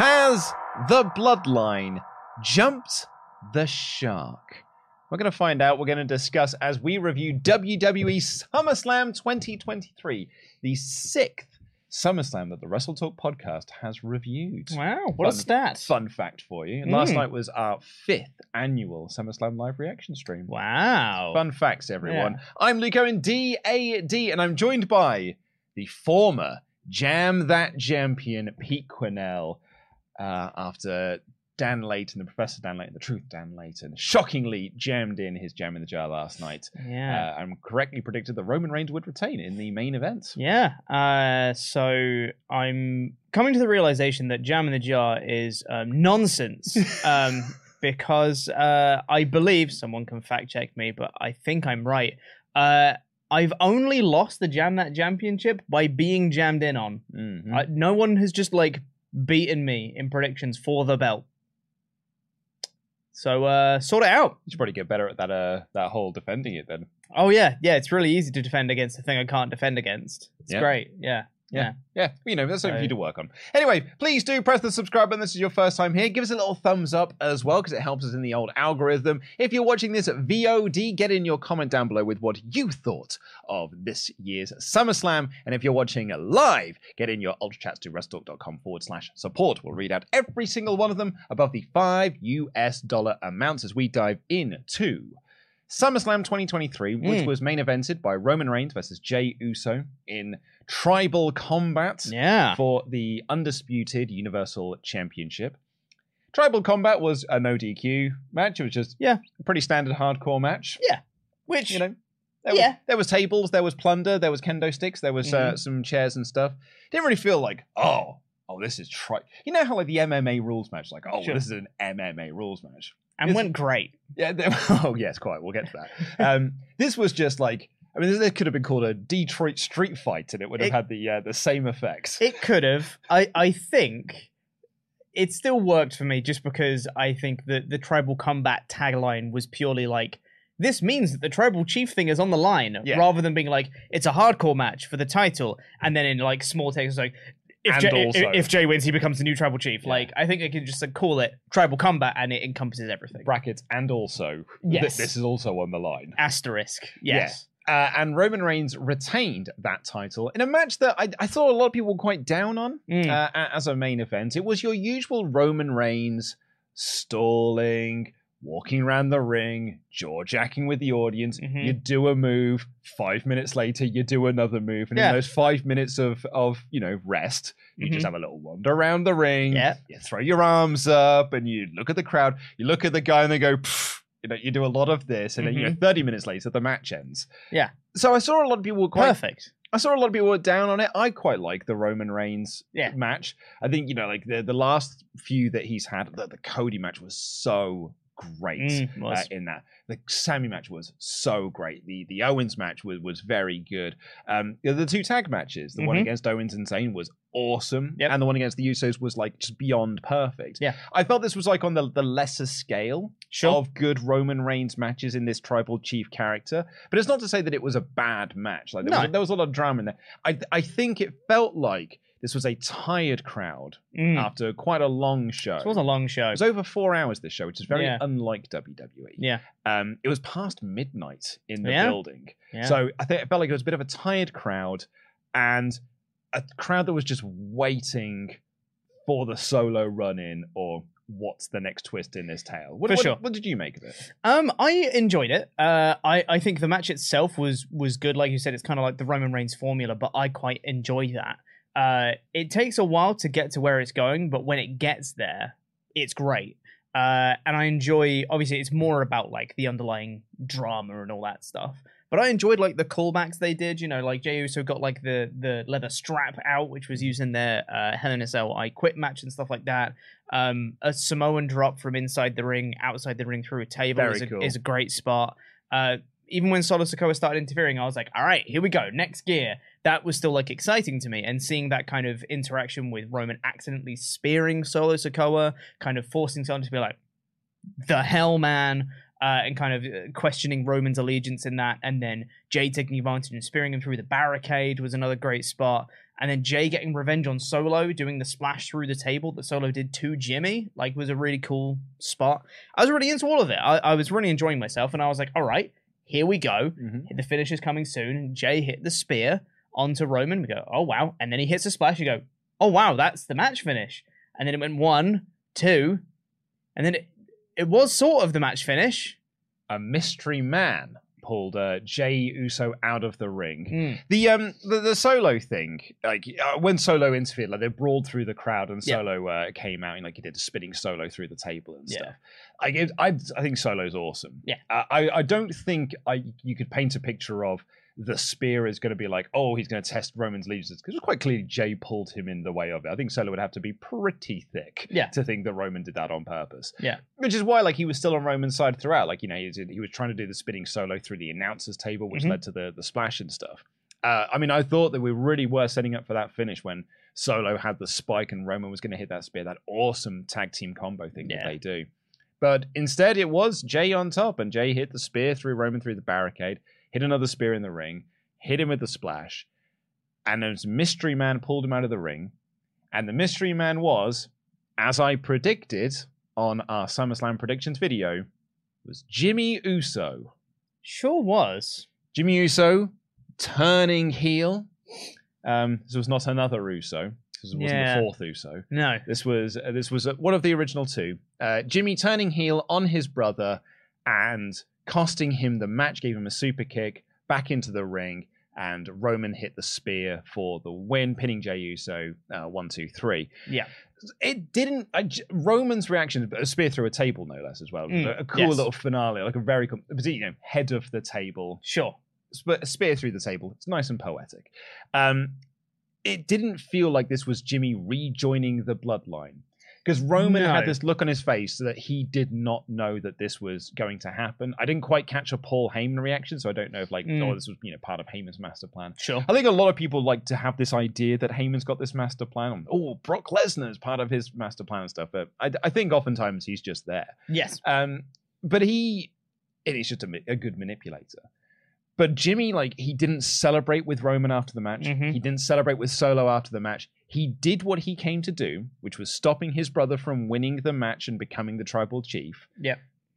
Has the bloodline jumped the shark? We're going to find out. We're going to discuss as we review WWE SummerSlam 2023, the sixth SummerSlam that the WrestleTalk podcast has reviewed. Wow, what a stat. Fun fact for you. And last Mm. night was our fifth annual SummerSlam live reaction stream. Wow. Fun facts, everyone. Yeah. I'm Luke Owen, DAD, and I'm joined by the former Jam That Champion, Pete Quinnell, uh, after Dan Layton, the Professor Dan Layton, the Truth Dan Layton, shockingly jammed in his Jam in the Jar last night. Yeah. Uh, and correctly predicted that Roman Reigns would retain in the main event. Yeah. Uh, so I'm coming to the realization that Jam in the Jar is um, nonsense. um, because uh, I believe someone can fact check me, but I think I'm right. Uh, I've only lost the Jam That Championship by being jammed in on. Mhm. I, no one has just like beaten me in predictions for the belt. So uh, sort it out. you should probably get better at that uh, that whole defending it then. Oh yeah, yeah. It's really easy to defend against a thing I can't defend against. It's Yeah. great. Yeah, yeah. Yeah, you know, that's something for you to work on. Anyway, please do press the subscribe button. This is your first time here. Give us a little thumbs up as well, because it helps us in the old algorithm. If you're watching this at VOD, get in your comment down below with what you thought of this year's SummerSlam. And if you're watching live, get in your ultra chats to wrestletalk.com forward slash support. We'll read out every single one of them above the five US dollar amounts as we dive into SummerSlam 2023, which Mm. was main evented by Roman Reigns versus Jey Uso in tribal combat Yeah. for the undisputed Universal Championship. Tribal combat was a no DQ match. It was just Yeah. a pretty standard hardcore match. Yeah, which You know, there Yeah. was, there was tables, there was plunder, there was kendo sticks, there was uh, some chairs and stuff. Didn't really feel like oh. Oh, this is tri. You know how like the MMA rules match, like oh, Sure. this is an MMA rules match. and It's- went great. Yeah. They, oh, yes, quite. We'll get to that. Um, this was just like, I mean, this could have been called a Detroit street fight, and it would have It- had the uh, the same effects. It could have. I I think it still worked for me just because I think that the tribal combat tagline was purely like this means that the tribal chief thing is on the line Yeah. rather than being like it's a hardcore match for the title and then in like small text it's like if And Jey, also- if, Jey wins, he becomes the new tribal chief. Yeah. Like, I think I can just like, call it tribal combat, and it encompasses everything. Brackets, and also, th- Yes. this is also on the line. Asterisk. Yes. Uh, and Roman Reigns retained that title in a match that I, I thought a lot of people were quite down on Mm. uh, as a main event. It was your usual Roman Reigns stalling, walking around the ring, jaw jacking with the audience. Mhm. You do a move, five minutes later, you do another move. And Yeah. in those five minutes of, of you know, rest, you Mhm. just have a little wander around the ring. Yeah. You throw your arms up and you look at the crowd. You look at the guy and they go, "Pff," you know, you do a lot of this. And then, you know, 30 minutes later, the match ends. Mm-hmm. Yeah. So I saw a lot of people were quite Perfect. I saw a lot of people were down on it. I quite like the Roman Reigns Yeah. match. I think you know, like the the last few that he's had, the, the Cody match was so great Mm, uh, in that. The Sami match was so great. The the Owens match was was very good. Um, the, the two tag matches, the one Mhm. against Owens and Zayn was awesome, Yep. and the one against the Usos was like just beyond perfect. Yeah. I felt this was like on the the lesser scale Sure. of good Roman Reigns matches in this tribal chief character. But it's not to say that it was a bad match. Like there, No. was, there was a lot of drama in there. I I think it felt like this was a tired crowd Mm. after quite a long show. This was a long show. It was over four hours. This show, which is very Yeah. unlike WWE. Yeah. Um, it was past midnight in the Yeah. building, Yeah. so I think it felt like it was a bit of a tired crowd, and a crowd that was just waiting for the solo run in or what's the next twist in this tale. What, For what- sure. what did you make of it? Um, I enjoyed it. Uh, I I think the match itself was was good. Like you said, it's kind of like the Roman Reigns formula, but I quite enjoy that. Uh, it takes a while to get to where it's going, but when it gets there, it's great. Uh, and I enjoy. Obviously, it's more about like the underlying drama and all that stuff. But I enjoyed like the callbacks they did. You know, like Jey Uso got like the the leather strap out, which was used in their uh, Hell in a Cell I Quit match and stuff like that. Um, a Samoan drop from inside the ring, outside the ring through a table is a, cool. is a great spot. Uh, even when Solo Sikoa started interfering, I was like, all right, here we go, next gear. That was still like exciting to me, and seeing that kind of interaction with Roman accidentally spearing Solo Sikoa, kind of forcing someone to be like, the hell, man. Uh, and kind of uh, questioning Roman's allegiance in that, and then Jey taking advantage and spearing him through the barricade was another great spot. And then Jey getting revenge on Solo, doing the splash through the table that Solo did to Jimmy, like was a really cool spot. I was really into all of it. I, I was really enjoying myself, and I was like, all right, here we go. The finish is coming soon. Jey hit the spear onto Roman. We go, oh wow. And then he hits a splash. You go, oh wow, that's the match finish. And then it went one, two, and then it, it was sort of the match finish. A mystery man pulled uh, Jey Uso out of the ring. Mm. The um the, the solo thing, like uh, when Solo interfered, like they brawled through the crowd and Yeah. Solo uh, came out and like he did a spinning solo through the table and Yeah. stuff. I give, I I think Solo's awesome. Yeah. I I don't think I you could paint a picture of the spear is going to be like oh he's going to test Roman's allegiance because quite clearly Jey pulled him in the way of it. I think Solo would have to be pretty thick Yeah. to think that Roman did that on purpose. Yeah. Which is why, like, he was still on Roman's side throughout. Like, you know, he was, he was trying to do the spinning solo through the announcers table, which Mhm. led to the the splash and stuff. Uh, I mean, I thought that we really were setting up for that finish when Solo had the spike and Roman was going to hit that spear, that awesome tag team combo thing that they do. But instead, it was Jey on top, and Jey hit the spear through Roman through the barricade, hit another spear in the ring, hit him with the splash, and as Mystery Man pulled him out of the ring. And the Mystery Man was, as I predicted on our SummerSlam predictions video, was Jimmy Uso. Sure was. Jimmy Uso turning heel. Um, this was not another Uso. This wasn't Yeah. the fourth Uso. No. This was uh, this was uh, one of the original two. Uh, Jimmy turning heel on his brother and costing him the match, gave him a super kick back into the ring, and Roman hit the spear for the win, pinning Jey Uso uh, one, two, three. Yeah. It didn't. Roman's reaction, a spear through a table, no less, as well. Mm, a, cool yes. little finale, like a very, you know, head of the table Sure. sp- spear through the table. It's nice and poetic. Um, it didn't feel like this was Jimmy rejoining the bloodline because Roman No. had this look on his face that he did not know that this was going to happen. I didn't quite catch a Paul Heyman reaction, so I don't know if like Mm. oh this was you know part of Heyman's master plan. Sure. I think a lot of people like to have this idea that Heyman's got this master plan. Oh, Brock Lesnar's part of his master plan and stuff, but I, I think oftentimes he's just there. Yes. Um, but he, and he's just a, a good manipulator. But Jimmy, like, he didn't celebrate with Roman after the match. Mhm. He didn't celebrate with Solo after the match. He did what he came to do, which was stopping his brother from winning the match and becoming the tribal chief. Yeah.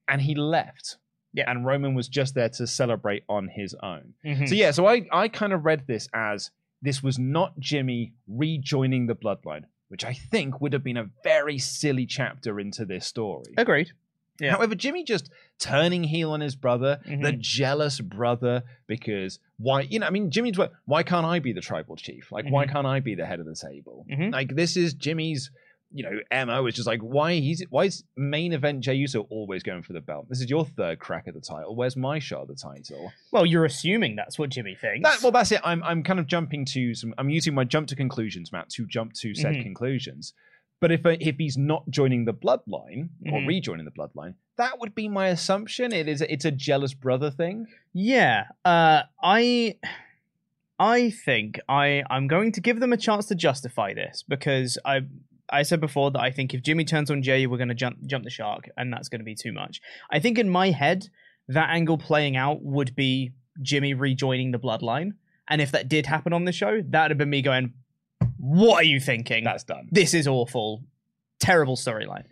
And he left. Yeah. And Roman was just there to celebrate on his own. Mhm. So yeah, so I, I kind of read this as this was not Jimmy rejoining the bloodline, which I think would have been a very silly chapter into this story. Agreed. Yeah. However, Jimmy just turning heel on his brother, the Mhm. jealous brother, because why? You know, I mean, Jimmy's what? Why can't I be the tribal chief? Like, why Mhm. can't I be the head of the table? Mhm. Like, this is Jimmy's. You know, mo is just like why he's why is main event Jey Uso always going for the belt? This is your third crack at the title. Where's my shot at the title? Well, you're assuming that's what Jimmy thinks. That, well, that's it. I'm I'm kind of jumping to some. I'm using my jump to conclusions, Matt, to jump to said Mhm. conclusions. But if uh, if he's not joining the bloodline or Mhm. rejoining the bloodline, that would be my assumption. It is it's a jealous brother thing. Yeah, uh, I, I think I I'm going to give them a chance to justify this because I I said before that I think if Jimmy turns on Jey, we're going to jump jump the shark, and that's going to be too much. I think in my head that angle playing out would be Jimmy rejoining the bloodline, and if that did happen on the show, that'd have been me going, "What are you thinking? That's done. this is awful, terrible storyline.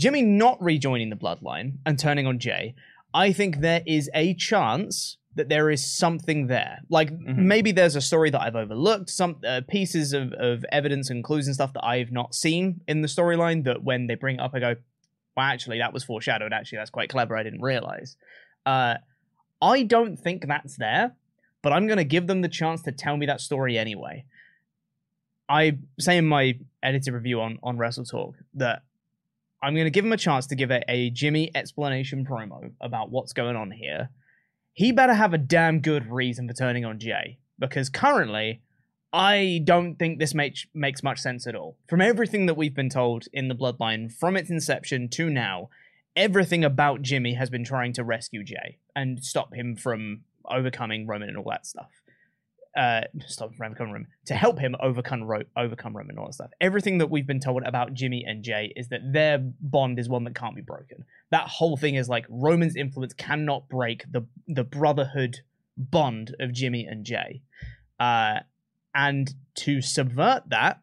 Jimmy not rejoining the bloodline and turning on Jey, I think there is a chance that there is something there. Like Mhm. maybe there's a story that I've overlooked, some uh, pieces of, of evidence and clues and stuff that I've not seen in the storyline that when they bring it up, I go, well, actually, that was foreshadowed. Actually, that's quite clever. I didn't realize. Uh, I don't think that's there, but I'm going to give them the chance to tell me that story anyway. I say in my edited review on on WrestleTalk that I'm going to give him a chance to give a, a Jimmy explanation promo about what's going on here. He better have a damn good reason for turning on Jey because currently I don't think this makes makes much sense at all. From everything that we've been told in the Bloodline from its inception to now, everything about Jimmy has been trying to rescue Jey and stop him from overcoming Roman and all that stuff uh, stop overcoming Roman to help him overcome Ro- overcome Roman and all that stuff. Everything that we've been told about Jimmy and Jey is that their bond is one that can't be broken. That whole thing is like Roman's influence cannot break the the brotherhood bond of Jimmy and Jey. Uh, and to subvert that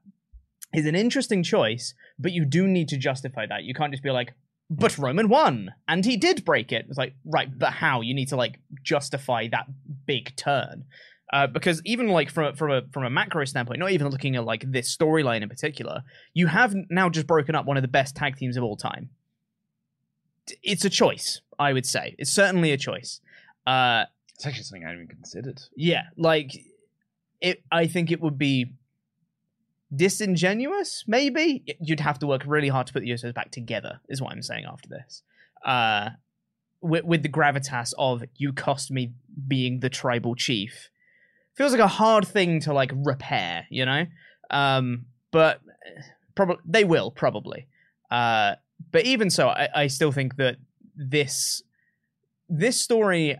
is an interesting choice, but you do need to justify that. You can't just be like, but Roman won and he did break it. It's like, right, but how? You need to like justify that big turn. Uh, because even like from a, from a from a macro standpoint, not even looking at like this storyline in particular, you have now just broken up one of the best tag teams of all time. It's a choice, I would say. It's certainly a choice. Uh, It's actually something I hadn't even considered. yeah, like it. I think it would be disingenuous. Maybe you'd have to work really hard to put the Usos back together. Is what I'm saying after this. Uh, with, with the gravitas of you cost me being the tribal chief, feels like a hard thing to like repair. You know, um, but probably they will probably. Uh, but even so, I, I still think that this this story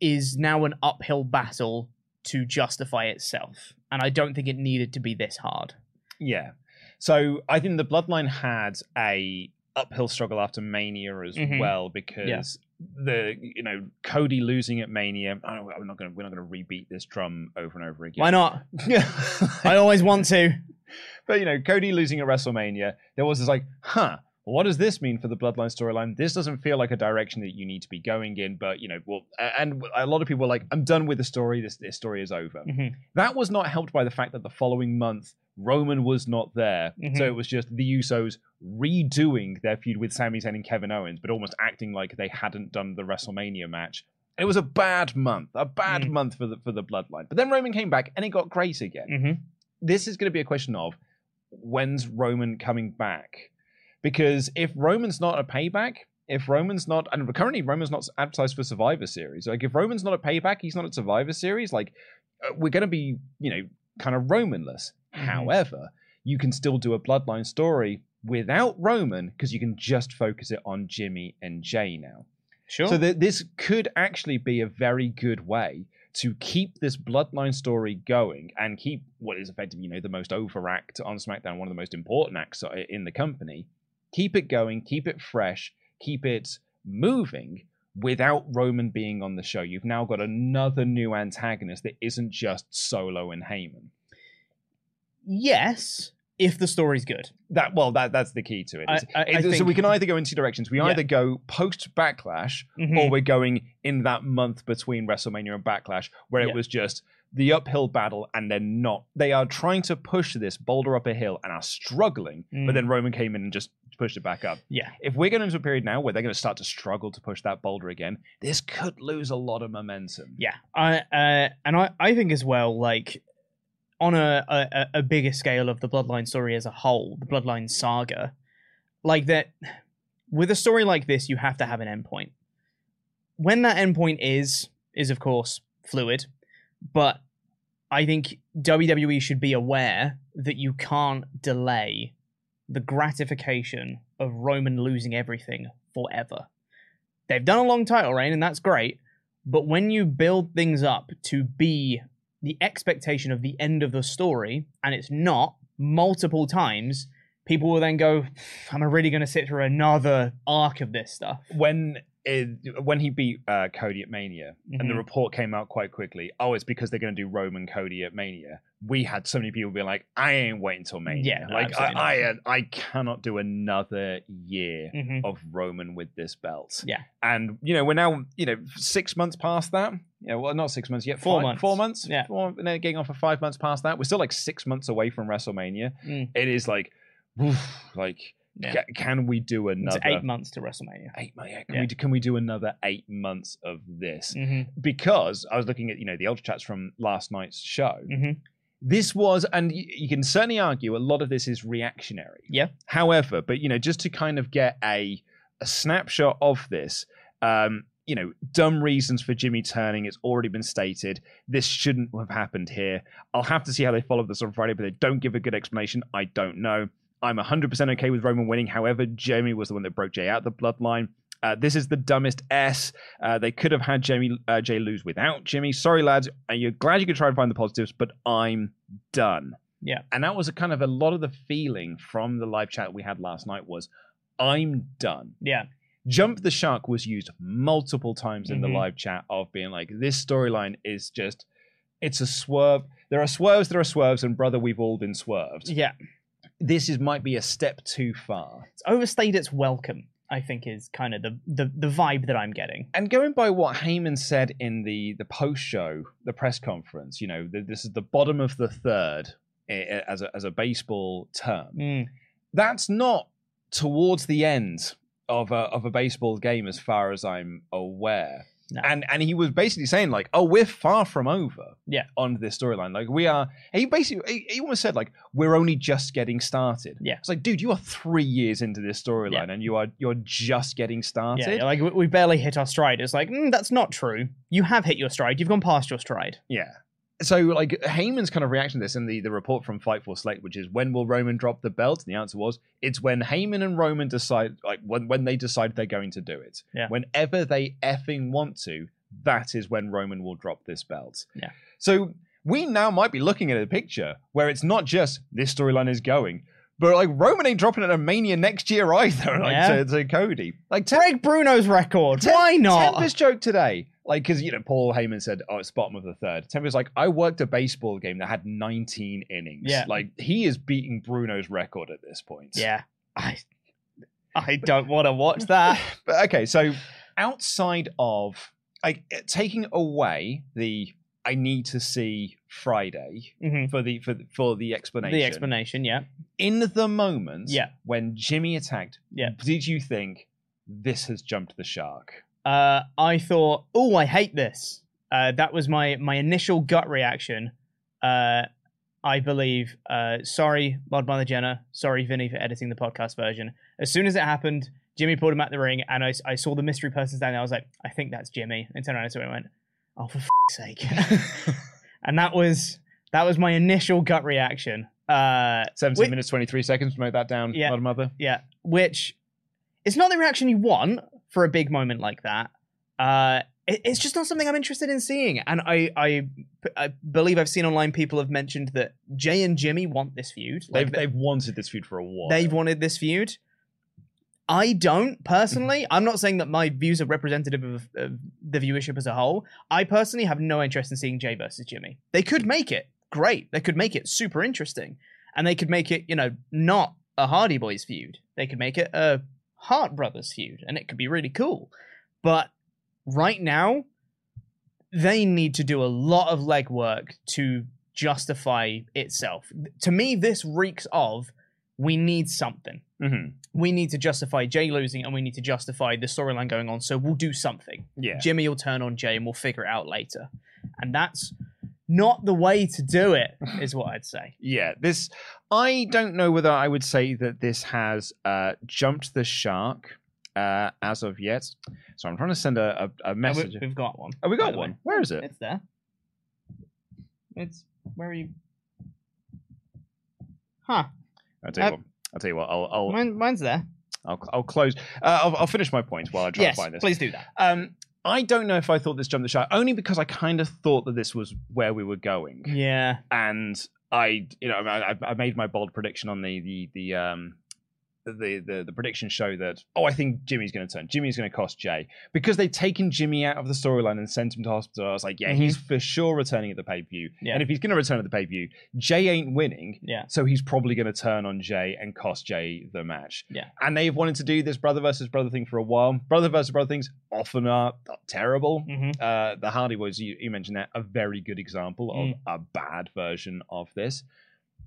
is now an uphill battle to justify itself. And I don't think it needed to be this hard. Yeah. So I think the Bloodline had a uphill struggle after Mania as Mhm. well because the you know Cody losing at Mania. I don't, I'm not to We're not to rebeat this drum over and over again. Why not? Yeah. I always want to. But you know, Cody losing at WrestleMania, there was this like, huh, what does this mean for the Bloodline storyline? This doesn't feel like a direction that you need to be going in. But you know, well, and a lot of people were like, I'm done with the story. This this story is over. Mhm. That was not helped by the fact that the following month Roman was not there, Mhm. so it was just the Usos redoing their feud with Sami Zayn and Kevin Owens, but almost acting like they hadn't done the WrestleMania match. It was a bad month, a bad Mm. month for the for the Bloodline. But then Roman came back and it got great again Mhm. this is going to be a question of when's Roman coming back? Because if Roman's not a payback, if Roman's not, and currently Roman's not advertised for Survivor Series, like if Roman's not a payback, he's not at Survivor Series, like uh, we're going to be, you know, kind of Romanless. Mhm. However, you can still do a bloodline story without Roman because you can just focus it on Jimmy and Jay now. Sure. So th- this could actually be a very good way to keep this bloodline story going and keep what is effectively, you know, the most over act on SmackDown, one of the most important acts in the company. Keep it going, keep it fresh, keep it moving without Roman being on the show. You've now got another new antagonist that isn't just Solo and Heyman. yes, if the story's good. That well, that that's the key to it. I- I- I so think- we can either go in two directions. We Yeah. either go post Backlash, Mhm. or we're going in that month between WrestleMania and Backlash, where Yeah. it was just the uphill battle, and they're not. They are trying to push this boulder up a hill and are struggling, Mm. but then Roman came in and just pushed it back up. Yeah. If we're going into a period now where they're going to start to struggle to push that boulder again, this could lose a lot of momentum. Yeah, I uh, and I, I think as well, like on a, a a bigger scale of the Bloodline story as a whole, the Bloodline saga, like that. With a story like this, you have to have an endpoint. When that endpoint is is of course fluid, but I think WWE should be aware that you can't delay the gratification of Roman losing everything forever. They've done a long title reign, and that's great. But when you build things up to be the expectation of the end of the story, and it's not multiple times, people will then go, Am I really going to sit through another arc of this stuff? when it, when he beat uh, Cody at Mania, and the Mhm. report came out quite quickly. Oh, it's because they're going to do Roman Cody at Mania. We had so many people be like, "I ain't waiting till Mania." Yeah, no, like I, I, I cannot do another year Mhm. of Roman with this belt. Yeah. and you know we're now you know six months past that. Yeah, well, not six months yet. Four five- months. Four months. Yeah. four, and then getting off for five months past that. We're still like six months away from WrestleMania. Mm. It is like, oof, like, Yeah. ca- can we do It's another eight months to WrestleMania. eight months. Yeah, can Yeah. we do, can we do another eight months of this? hmm Because I was looking at you know the ultra chats from last night's show. hmm This was, and you can certainly argue a lot of this is reactionary. Yeah. However, but you know, just to kind of get a a snapshot of this, um, you know, dumb reasons for Jimmy turning. It's already been stated. This shouldn't have happened here. I'll have to see how they follow this on Friday, but they don't give a good explanation. I don't know. I'm 100% okay with Roman winning. However, Jamie was the one that broke Jey out the bloodline. Uh, this is the dumbest S. Uh, they could have had Jamie uh, Jey lose without Jimmy. Sorry, lads. Uh, You're glad you could try and find the positives, but I'm done. Yeah. And that was a kind of a lot of the feeling from the live chat we had last night was, I'm done. Yeah. Jump the Shark was used multiple times in the Mhm. live chat of being like, this storyline is just, it's a swerve. There are swerves, there are swerves, and brother, we've all been swerved. Yeah. This is might be a step too far. It's overstayed its welcome, I think, is kind of the, the, the vibe that I'm getting. And going by what Heyman said in the the post show, the press conference, you know, th- this is the bottom of the third eh, eh, as a as a baseball term. Mm. That's not towards the end of a of a baseball game, as far as I'm aware. No. And and he was basically saying like, "Oh, we're far from over." Yeah. On this storyline, like we are. He basically he, he almost said like, "We're only just getting started." Yeah. It's like, dude, you are three years into this storyline, and you are you're just getting started. Yeah, like we, we barely hit our stride. It's like, mm, that's not true. You have hit your stride. You've gone past your stride. Yeah. So, like, Heyman's kind of reaction to this in the, the report from Fightful Select, which is when will Roman drop the belt? And the answer was it's when Heyman and Roman decide, like, when, when they decide they're going to do it. Yeah. Whenever they effing want to, that is when Roman will drop this belt. Yeah. So, we now might be looking at a picture where it's not just this storyline is going, but like Roman ain't dropping it at Mania next year either, like Yeah. to, to Cody. Like, Tem- Break Bruno's record. Tem- Why not? Tempest joke today. Like, because, you know, Paul Heyman said, oh, it's bottom of the third. Tempest like, I worked a baseball game that had 19 innings. Yeah. Like, he is beating Bruno's record at this point. Yeah. I I don't want to watch that. But okay, so outside of like taking away the I need to see Friday Mhm. for the for for the explanation. The explanation, yeah. In the moment Yeah. when Jimmy attacked, Yeah. did you think this has jumped the shark? Uh, I thought, oh, I hate this. Uh, that was my my initial gut reaction. Uh, I believe. Uh, sorry, Mod Mother Jenna. Sorry, Vinny, for editing the podcast version. As soon as it happened, Jimmy pulled him out the ring, and I, I saw the mystery person standing there. I was like, I think that's Jimmy. And turned around and him and went, oh, for f- sake. and that was that was my initial gut reaction. Uh, 17 Wait- minutes 23 seconds to note that down, Yeah. Mother Mother. yeah, which it's not the reaction you want for a big moment like that. Uh, it- it's just not something I'm interested in seeing. And I, I, I believe I've seen online people have mentioned that Jey and Jimmy want this feud. Like, They've, they've wanted this feud for a while. they've wanted this feud. I don't personally. I'm not saying that my views are representative of, of the viewership as a whole. I personally have no interest in seeing Jey versus Jimmy. They could make it great. They could make it super interesting, and they could make it, you know, not a Hardy Boys feud. They could make it a Hart Brothers feud, and it could be really cool. But right now, they need to do a lot of legwork to justify itself. To me, this reeks of we need something. Mhm. We need to justify Jey losing, and we need to justify the storyline going on. So we'll do something. Yeah. Jimmy will turn on Jey, and we'll figure it out later. And that's not the way to do it, is what I'd say. Yeah, this I don't know whether I would say that this has uh, jumped the shark uh, as of yet. So I'm trying to send a, a, a message. we- We've got one. oh, we got one. way. Where is it? It's there. It's where are you? Huh. I'll tell you Uh, what. I'll tell you what. I'll I'll Mine, mine's there. I'll, I'll close. Uh, I'll, I'll finish my point while I try Yes, to find this. please do that. Um, I don't know if I thought this jumped the shark, only because I kind of thought that this was where we were going, Yeah. and I, you know, I, I- made my bold prediction on the the the um the the, the prediction show that oh I think Jimmy's going to turn. Jimmy's going to cost Jey because they've taken Jimmy out of the storyline and sent him to hospital. I was like, yeah, he's for sure returning at the pay per view, Yeah. and if he's going to return at the pay per view, Jey ain't winning. Yeah. So he's probably going to turn on Jey and cost Jey the match. Yeah. And they've wanted to do this brother versus brother thing for a while. Brother versus brother things often are terrible. Mhm. Uh, the Hardy Boys, you, you mentioned that, a very good example of Mm. a bad version of this.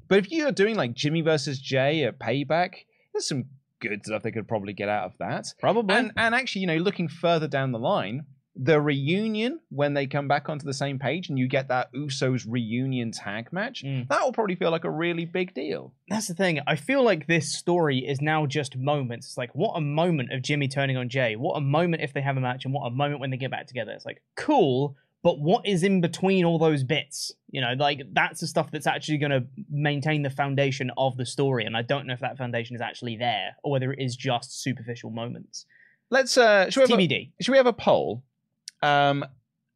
But if you're doing like Jimmy versus Jey at Payback, there's some good stuff they could probably get out of that. Probably. And and actually, you know, looking further down the line, the reunion when they come back onto the same page and you get that Usos reunion tag match, Mm. that will probably feel like a really big deal. That's the thing. I feel like this story is now just moments. It's like, what a moment of Jimmy turning on Jey. What a moment if they have a match, and what a moment when they get back together. It's like, cool, but what is in between all those bits? You know, like that's the stuff that's actually going to maintain the foundation of the story. And I don't know if that foundation is actually there or whether it is just superficial moments. Let's uh should we have a- TBD. should we have a poll? Um,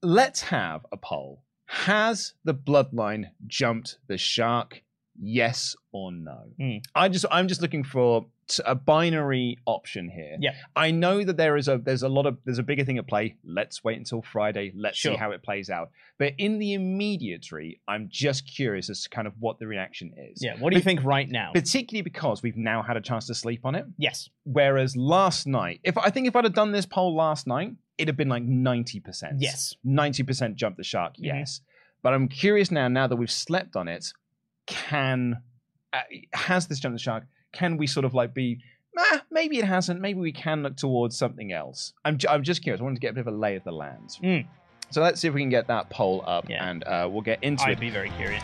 let's have a poll. Has the bloodline jumped the shark? Yes or no? Hmm. I just I'm just looking for a binary option here. Yeah. I know that there is a there's a lot of there's a bigger thing at play. Let's wait until Friday. Let's see how it plays out. But in the immediately, I'm just curious as to kind of what the reaction is. Yeah. What do you But- think right now? Particularly because we've now had a chance to sleep on it. yes. Whereas last night, if I think if I'd have done this poll last night, it'd have been like 90%. Yes. 90% jump the shark, Mhm. yes. But I'm curious now, now that we've slept on it, can, uh, has this jump the shark, can we sort of like be, ah, maybe it hasn't, maybe we can look towards something else. I'm, ju- I'm just curious. I wanted to get a bit of a lay of the land. Mm. So let's see if we can get that poll up Yeah. and uh, we'll get into it. I'd be very curious.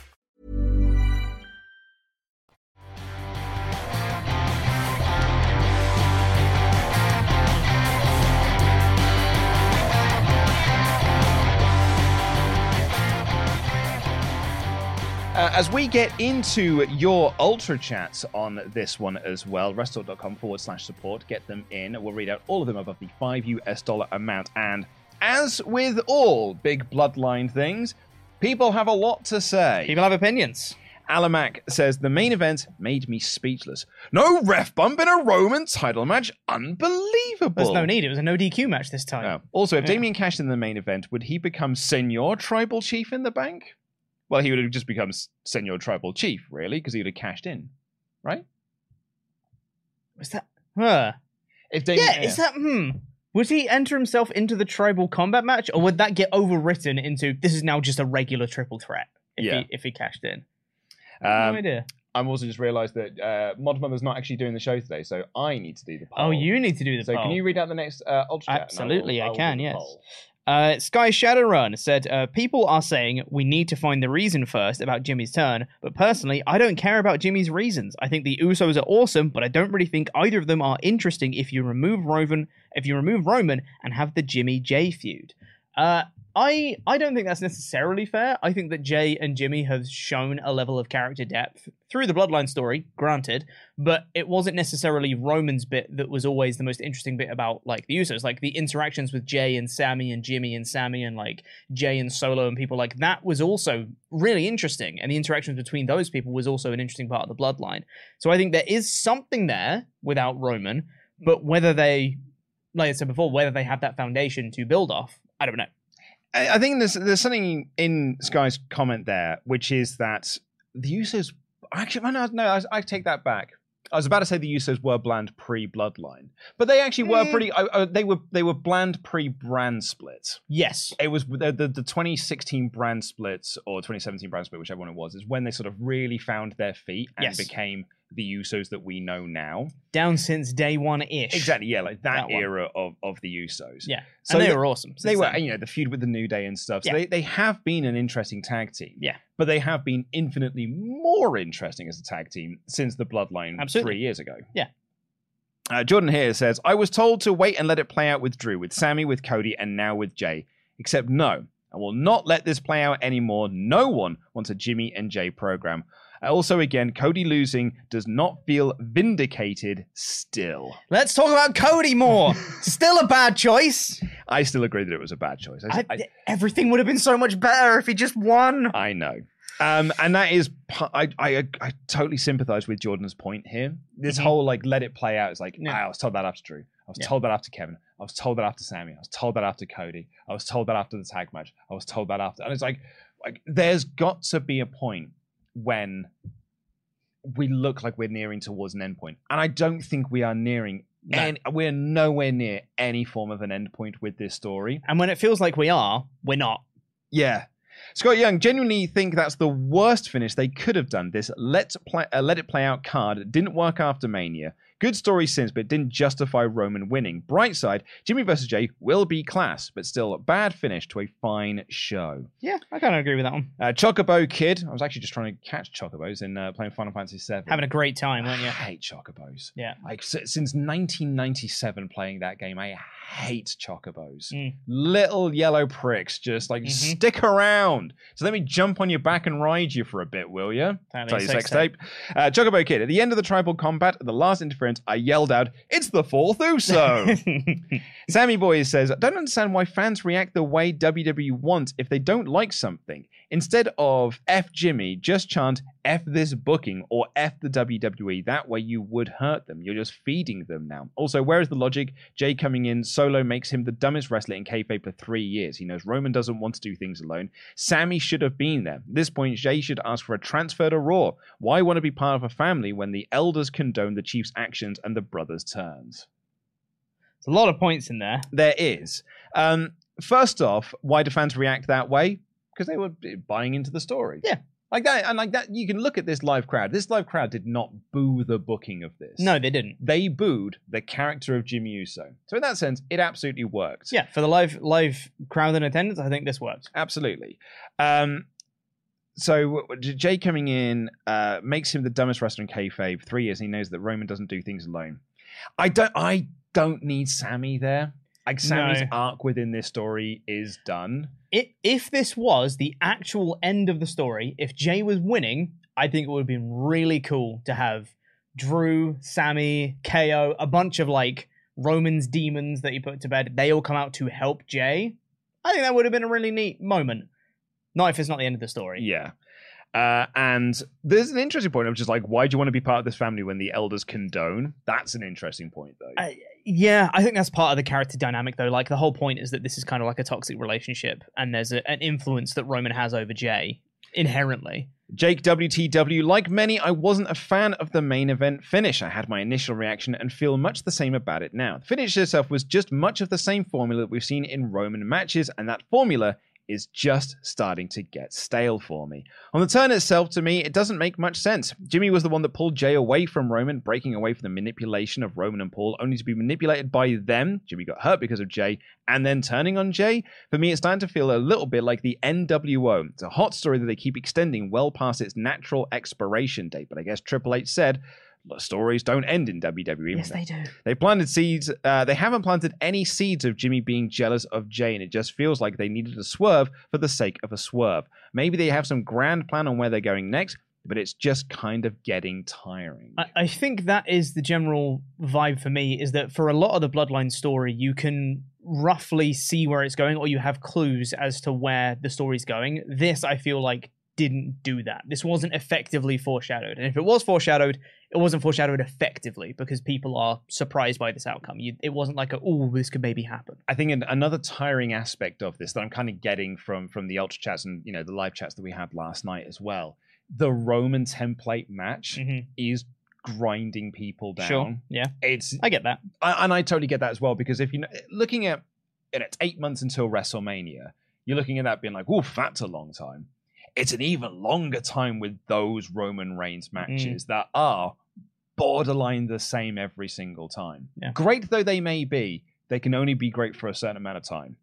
As we get into your ultra chats on this one as well, wrestletalk.com forward slash support, get them in. We'll read out all of them above the 5 US dollar amount. And as with all big bloodline things, people have a lot to say. People have opinions. Alamac says the main event made me speechless. No ref bump in a Roman title match. Unbelievable. There's no need. It was a no DQ match this time. Oh. Also, if Yeah. Damian cashed in the main event, would he become Senor Tribal Chief in the bank? Well, he would have just become Senor Tribal Chief, really, because he would have cashed in, right? Was that? Huh. If Damian, Yeah, is that hmm? Would he enter himself into the tribal combat match, or would that get overwritten into this is now just a regular triple threat if Yeah. he if he cashed in? I Um, no idea. I'm also just realised that uh, Mod Mother's not actually doing the show today, so I need to do the poll. Oh, you need to do the So poll. can you read out the next uh, Ultra Chat? and I will- Absolutely, I can, yes. poll. Uh, Sky Shadowrun said, uh, People are saying we need to find the reason first about Jimmy's turn, but personally, I don't care about Jimmy's reasons. I think the Usos are awesome, but I don't really think either of them are interesting if you remove Roman, if you remove Roman and have the Jimmy Jey feud. Uh, I I don't think that's necessarily fair. I think that Jey and Jimmy have shown a level of character depth through the Bloodline story, granted, but it wasn't necessarily Roman's bit that was always the most interesting bit about like the Usos, like the interactions with Jey and Sami and Jimmy and Sami and like Jay and Solo and people like that was also really interesting, and the interactions between those people was also an interesting part of the Bloodline. So I think there is something there without Roman, but whether they, like I said before, whether they have that foundation to build off, I don't know. I, think there's there's something in Sky's comment there, which is that the Usos. Actually, no, no, I, I take that back. I was about to say the Usos were bland pre-bloodline, but they actually were Mm. pretty. Uh, they were they were bland pre-brand split. Yes, It was the, the the 2016 brand splits or 2017 brand split, whichever one it was, is when they sort of really found their feet and Yes. became the Usos that we know now. down since day one ish. Exactly, yeah, like that, That one. era of of the Usos. Yeah, So and they the- were awesome. they were, then. you know, the feud with the New Day and stuff. So Yeah. they, they have been an interesting tag team. Yeah. But they have been infinitely more interesting as a tag team since the Bloodline Absolutely. three years ago. Yeah. Uh, Jordan here says, I was told to wait and let it play out with Drew, with Sami, with Cody, and now with Jey. Except no, I will not let this play out anymore. No one wants a Jimmy and Jey program. Uh, Also, again, Cody losing does not feel vindicated still. Let's talk about Cody more. Still a bad choice. I still agree that it was a bad choice. I, I, I- everything would have been so much better if he just won. I know. Um, and that is, I, I, I totally sympathize with Jordan's point here. This Mhm. whole like let it play out is like Yeah. I was told that after Drew. I was Yeah. told that after Kevin. I was told that after Sami. I was told that after Cody. I was told that after the tag match. I was told that after, and it's like, like there's got to be a point when we look like we're nearing towards an end point, and I don't think we are nearing. No. And we're nowhere near any form of an end point with this story. And when it feels like we are, we're not. Yeah. Scott Young genuinely think that's the worst finish they could have done. This let play, uh, let it play out card didn't work after Mania. Good story since, but didn't justify Roman winning. Bright side, Jimmy versus Jey will be class, but still bad finish to a fine show. Yeah, I kind of agree with that one. Uh, Chocobo Kid, I was actually just trying to catch Chocobos in uh, playing Final Fantasy VII. Having a great time, weren't you? I hate Chocobos. Yeah. Like since 1997 playing that game, I hate Chocobos. Mm. Little yellow pricks, just like Mhm. stick around. So let me jump on your back and ride you for a bit, will you? Tell you sex sex tape. Uh, Chocobo Kid. At the end of the tribal combat, the last interference, I yelled out, "It's the fourth Uso!" Sammy Boy says, I don't understand why fans react the way WWE want if they don't like something. Instead of F Jimmy, just chant F this booking or F the WWE. That way you would hurt them. You're just feeding them now. Also, where is the logic? Jey coming in solo makes him the dumbest wrestler in kayfabe for three years. He knows Roman doesn't want to do things alone. Sami should have been there. At this point, Jey should ask for a transfer to Raw. Why want to be part of a family when the elders condone the chief's actions and the brothers' turns? There's a lot of points in there. There is. Um, first off, why do fans react that way? Because they were buying into the story. Yeah. Like that, and like that, you can look at this live crowd. This live crowd did not boo the booking of this. No, they didn't. They booed the character of Jimmy Uso. So in that sense, it absolutely worked. Yeah, for the live live crowd in attendance, I think this worked. Absolutely. Um, so Jey coming in uh, makes him the dumbest wrestler in kayfabe. Three years, and he knows that Roman doesn't do things alone. I don't. I don't need Sami there. Like Sami's No. arc within this story is done. I if this was the actual end of the story, if Jey was winning, I think it would have been really cool to have Drew, Sami, KO, a bunch of like Roman's demons that he put to bed. They all come out to help Jey. I think that would have been a really neat moment. Not if it's not the end of the story. Yeah. Uh, and there's an interesting point of just like, why do you want to be part of this family when the elders condone? That's an interesting point, though. I- Yeah, I think that's part of the character dynamic, though. Like the whole point is that this is kind of like a toxic relationship, and there's a, an influence that Roman has over Jey inherently. Jake WTW, like many, I wasn't a fan of the main event finish. I had my initial reaction and feel much the same about it now. The finish itself was just much of the same formula that we've seen in Roman matches, and that formula is just starting to get stale for me. On the turn itself, to me, it doesn't make much sense. Jimmy was the one that pulled Jey away from Roman, breaking away from the manipulation of Roman and Paul, only to be manipulated by them. Jimmy got hurt because of Jey, and then turning on Jey. For me, it's starting to feel a little bit like the NWO. It's a hot story that they keep extending well past its natural expiration date, but I guess Triple H said, stories don't end in WWE. Yes, they do. They planted seeds. Uh, they haven't planted any seeds of Jimmy being jealous of Jane. it just feels like they needed a swerve for the sake of a swerve. Maybe they have some grand plan on where they're going next, but it's just kind of getting tiring. I, I think that is the general vibe for me. Is that for a lot of the Bloodline story, you can roughly see where it's going, or you have clues as to where the story's going. This, I feel like, didn't do that. This wasn't effectively foreshadowed, and if it was foreshadowed, it wasn't foreshadowed effectively because people are surprised by this outcome. You, it wasn't like oh, this could maybe happen. I think an, another tiring aspect of this that I'm kind of getting from from the ultra chats and you know the live chats that we had last night as well. The Roman template match Mhm. is grinding people down. Sure, yeah, It's I get that. I, and I totally get that as well because if you know, looking at and it's eight months until WrestleMania, you're looking at that being like, "Oof, that's a long time." It's an even longer time with those Roman Reigns mm. matches that are borderline the same every single time. Yeah. Great though they may be, they can only be great for a certain amount of time.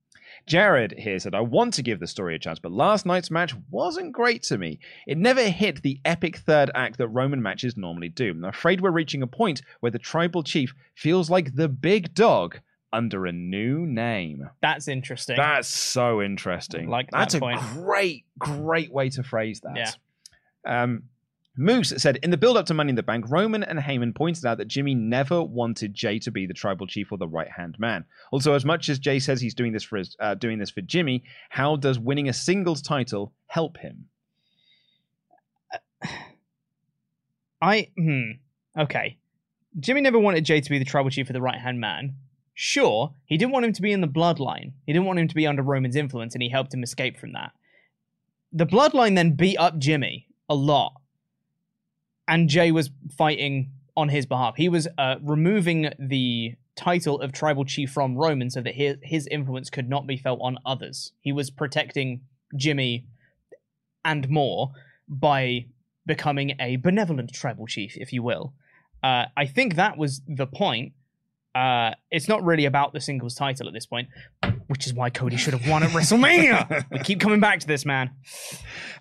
Jared here said, I want to give the story a chance, but last night's match wasn't great to me. It never hit the epic third act that Roman matches normally do. I'm afraid we're reaching a point where the tribal chief feels like the big dog under a new name. That's interesting. That's so interesting. Like that That's a point. great, great way to phrase that. Yeah. Um, Moose said, in the build up to Money in the Bank, Roman and Heyman pointed out that Jimmy never wanted Jey to be the tribal chief or the right hand man. Also, as much as Jey says he's doing this for his, uh, doing this for Jimmy, how does winning a singles title help him? I hmm. Okay. Jimmy never wanted Jey to be the tribal chief of the right hand man. Sure, he didn't want him to be in the bloodline. He didn't want him to be under Roman's influence, and he helped him escape from that. The bloodline then beat up Jimmy a lot. And Jey was fighting on his behalf. He was uh, removing the title of tribal chief from Roman so that his, his influence could not be felt on others. He was protecting Jimmy and more by becoming a benevolent tribal chief, if you will. Uh, I think that was the point. Uh, it's not really about the singles title at this point, which is why Cody should have won at WrestleMania. we keep coming back to this, man.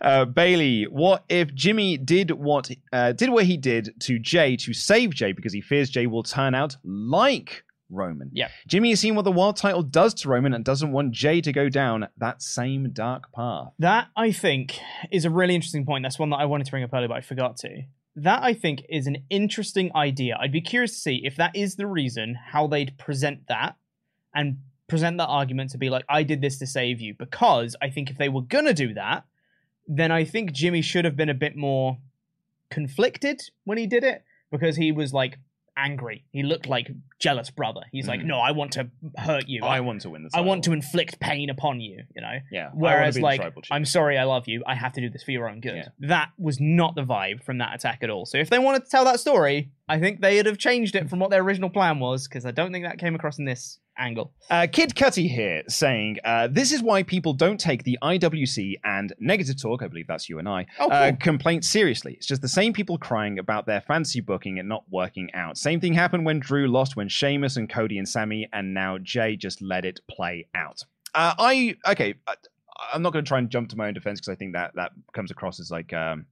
Uh, Bailey, what if Jimmy did what uh, did what he did to Jey to save Jey because he fears Jey will turn out like Roman? Yeah. Jimmy has seen what the world title does to Roman and doesn't want Jey to go down that same dark path. That I think is a really interesting point. That's one that I wanted to bring up earlier, but I forgot to. That I think is an interesting idea. I'd be curious to see if that is the reason how they'd present that and present that argument to be like, I did this to save you. Because I think if they were gonna do that, then I think Jimmy should have been a bit more conflicted when he did it because he was like angry. He looked like jealous brother. He's like, Mhm. no, I want to hurt you. I want to win the I want to inflict pain upon you. You know. Yeah. I wanna Whereas, be the like, tribal chief. I'm sorry, I love you. I have to do this for your own good. Yeah. That was not the vibe from that attack at all. So if they wanted to tell that story, I think they'd have changed it from what their original plan was because I don't think that came across in this angle. Uh, Kid Cutty here saying, uh, This is why people don't take the IWC and Negative Talk, I believe that's you and I, Oh, uh, complaints seriously. It's just the same people crying about their fantasy booking and not working out. Same thing happened when Drew lost, when Sheamus and Cody and Sami, and now Jey just let it play out. Uh, I, okay, I, I'm not going to try and jump to my own defense because I think that that comes across as like, um,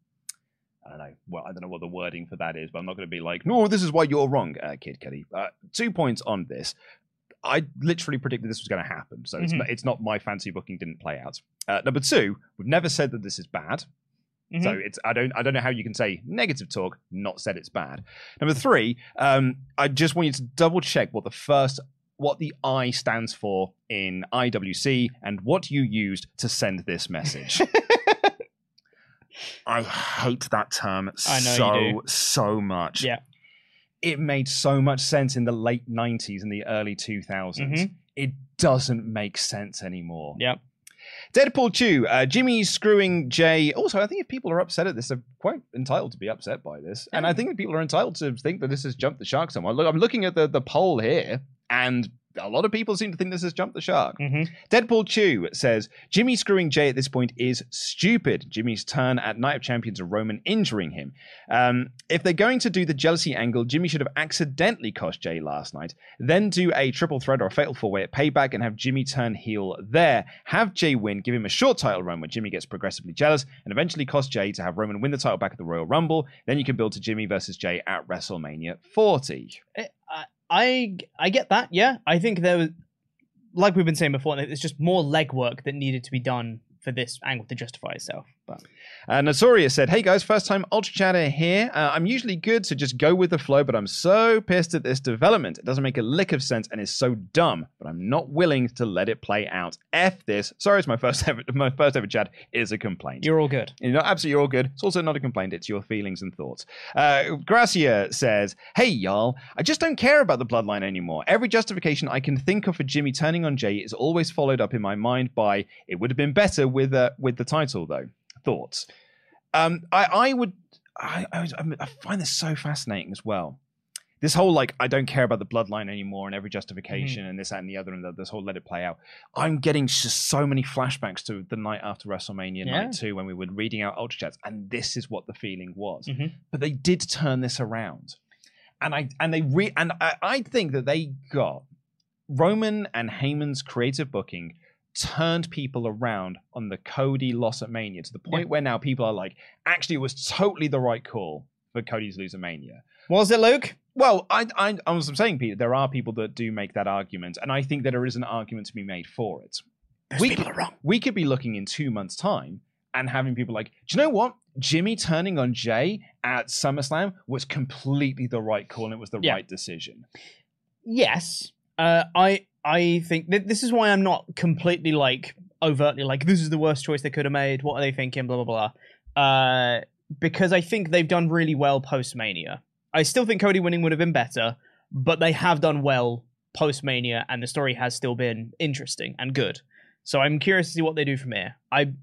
I don't know. Well, I don't know what the wording for that is, but I'm not going to be like, no, this is why you're wrong, uh, Kid Cuddy. Uh, two points on this. I literally predicted this was going to happen. So it's, Mhm. not, it's not my fancy booking didn't play out. Uh, number two, we've never said that this is bad. So Mhm. it's I don't I don't know how you can say negative talk, not said it's bad. Number three, um, I just want you to double check what the first what the I stands for in IWC and what you used to send this message. I hate that term so so much. Yeah. It made so much sense in the late 90s and the early 2000s. Mhm. It doesn't make sense anymore. Yeah. Deadpool 2, uh, Jimmy's screwing Jey. Also, I think if people are upset at this, they're quite entitled to be upset by this. And I think people are entitled to think that this has jumped the shark somewhere. Look, I'm looking at the, the poll here, and a lot of people seem to think this has jumped the shark. Mhm. Deadpool Chew says Jimmy screwing Jey at this point is stupid. Jimmy's turn at Night of Champions of Roman injuring him. Um, if they're going to do the jealousy angle, Jimmy should have accidentally cost Jey last night. Then do a triple threat or a fatal four way at payback and have Jimmy turn heel there. Have Jey win, give him a short title run where Jimmy gets progressively jealous, and eventually cost Jey to have Roman win the title back at the Royal Rumble. Then you can build to Jimmy versus Jey at WrestleMania 40. I, I I get that. Yeah, I think there was, like we've been saying before, there's just more legwork that needed to be done for this angle to justify itself. But Uh, Notorious said, Hey guys, first time Ultra Chatter here. Uh, I'm usually good to just go with the flow, but I'm so pissed at this development. It doesn't make a lick of sense and is so dumb, but I'm not willing to let it play out. F this. Sorry, it's my first ever, my first ever chat is a complaint. you're all good. You're not absolutely all good. It's also not a complaint. It's your feelings and thoughts. Uh, Gracia says, "Hey y'all, I just don't care about the bloodline anymore. Every justification I can think of for Jimmy turning on Jey is always followed up in my mind by it would have been better with uh, with the title though." Thoughts? Um, I I would I, I I find this so fascinating as well. This whole like I don't care about the bloodline anymore and every justification and this that, and the other and the, this whole let it play out. I'm getting just so many flashbacks to the night after WrestleMania Yeah. night two when we were reading out Ultra Chats, and this is what the feeling was. Mhm. But they did turn this around, and I and they re and I, I think that they got Roman and Heyman's creative booking turned people around on the Cody loss at Mania to the point where now people are like, actually, it was totally the right call for Cody's to lose at Mania. Was it Luke? Well, I, I, I was saying, Peter, there are people that do make that argument, and I think that there is an argument to be made for it. we people are wrong. We could be looking in two months' time and having people like, do you know what? Jimmy turning on Jey at SummerSlam was completely the right call, and it was the Yeah. right decision. Yes. Uh, I I think th- this is why I'm not completely like overtly like this is the worst choice they could have made. What are they thinking? Blah blah blah. Uh, because I think they've done really well post Mania. I still think Cody winning would have been better, but they have done well post Mania, and the story has still been interesting and good. So I'm curious to see what they do from here. I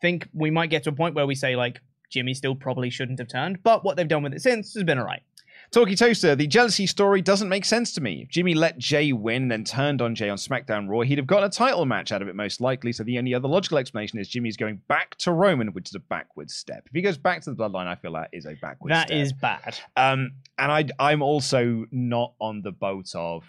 think we might get to a point where we say like Jimmy still probably shouldn't have turned, but what they've done with it since has been alright. Talkie Toaster, the jealousy story doesn't make sense to me. If Jimmy let Jey win, then turned on Jey on SmackDown Raw, he'd have gotten a title match out of it most likely. So the only other logical explanation is Jimmy's going back to Roman, which is a backwards step. If he goes back to the bloodline, I feel that is a backwards That step. is bad. Um, and I, I'm also not on the boat of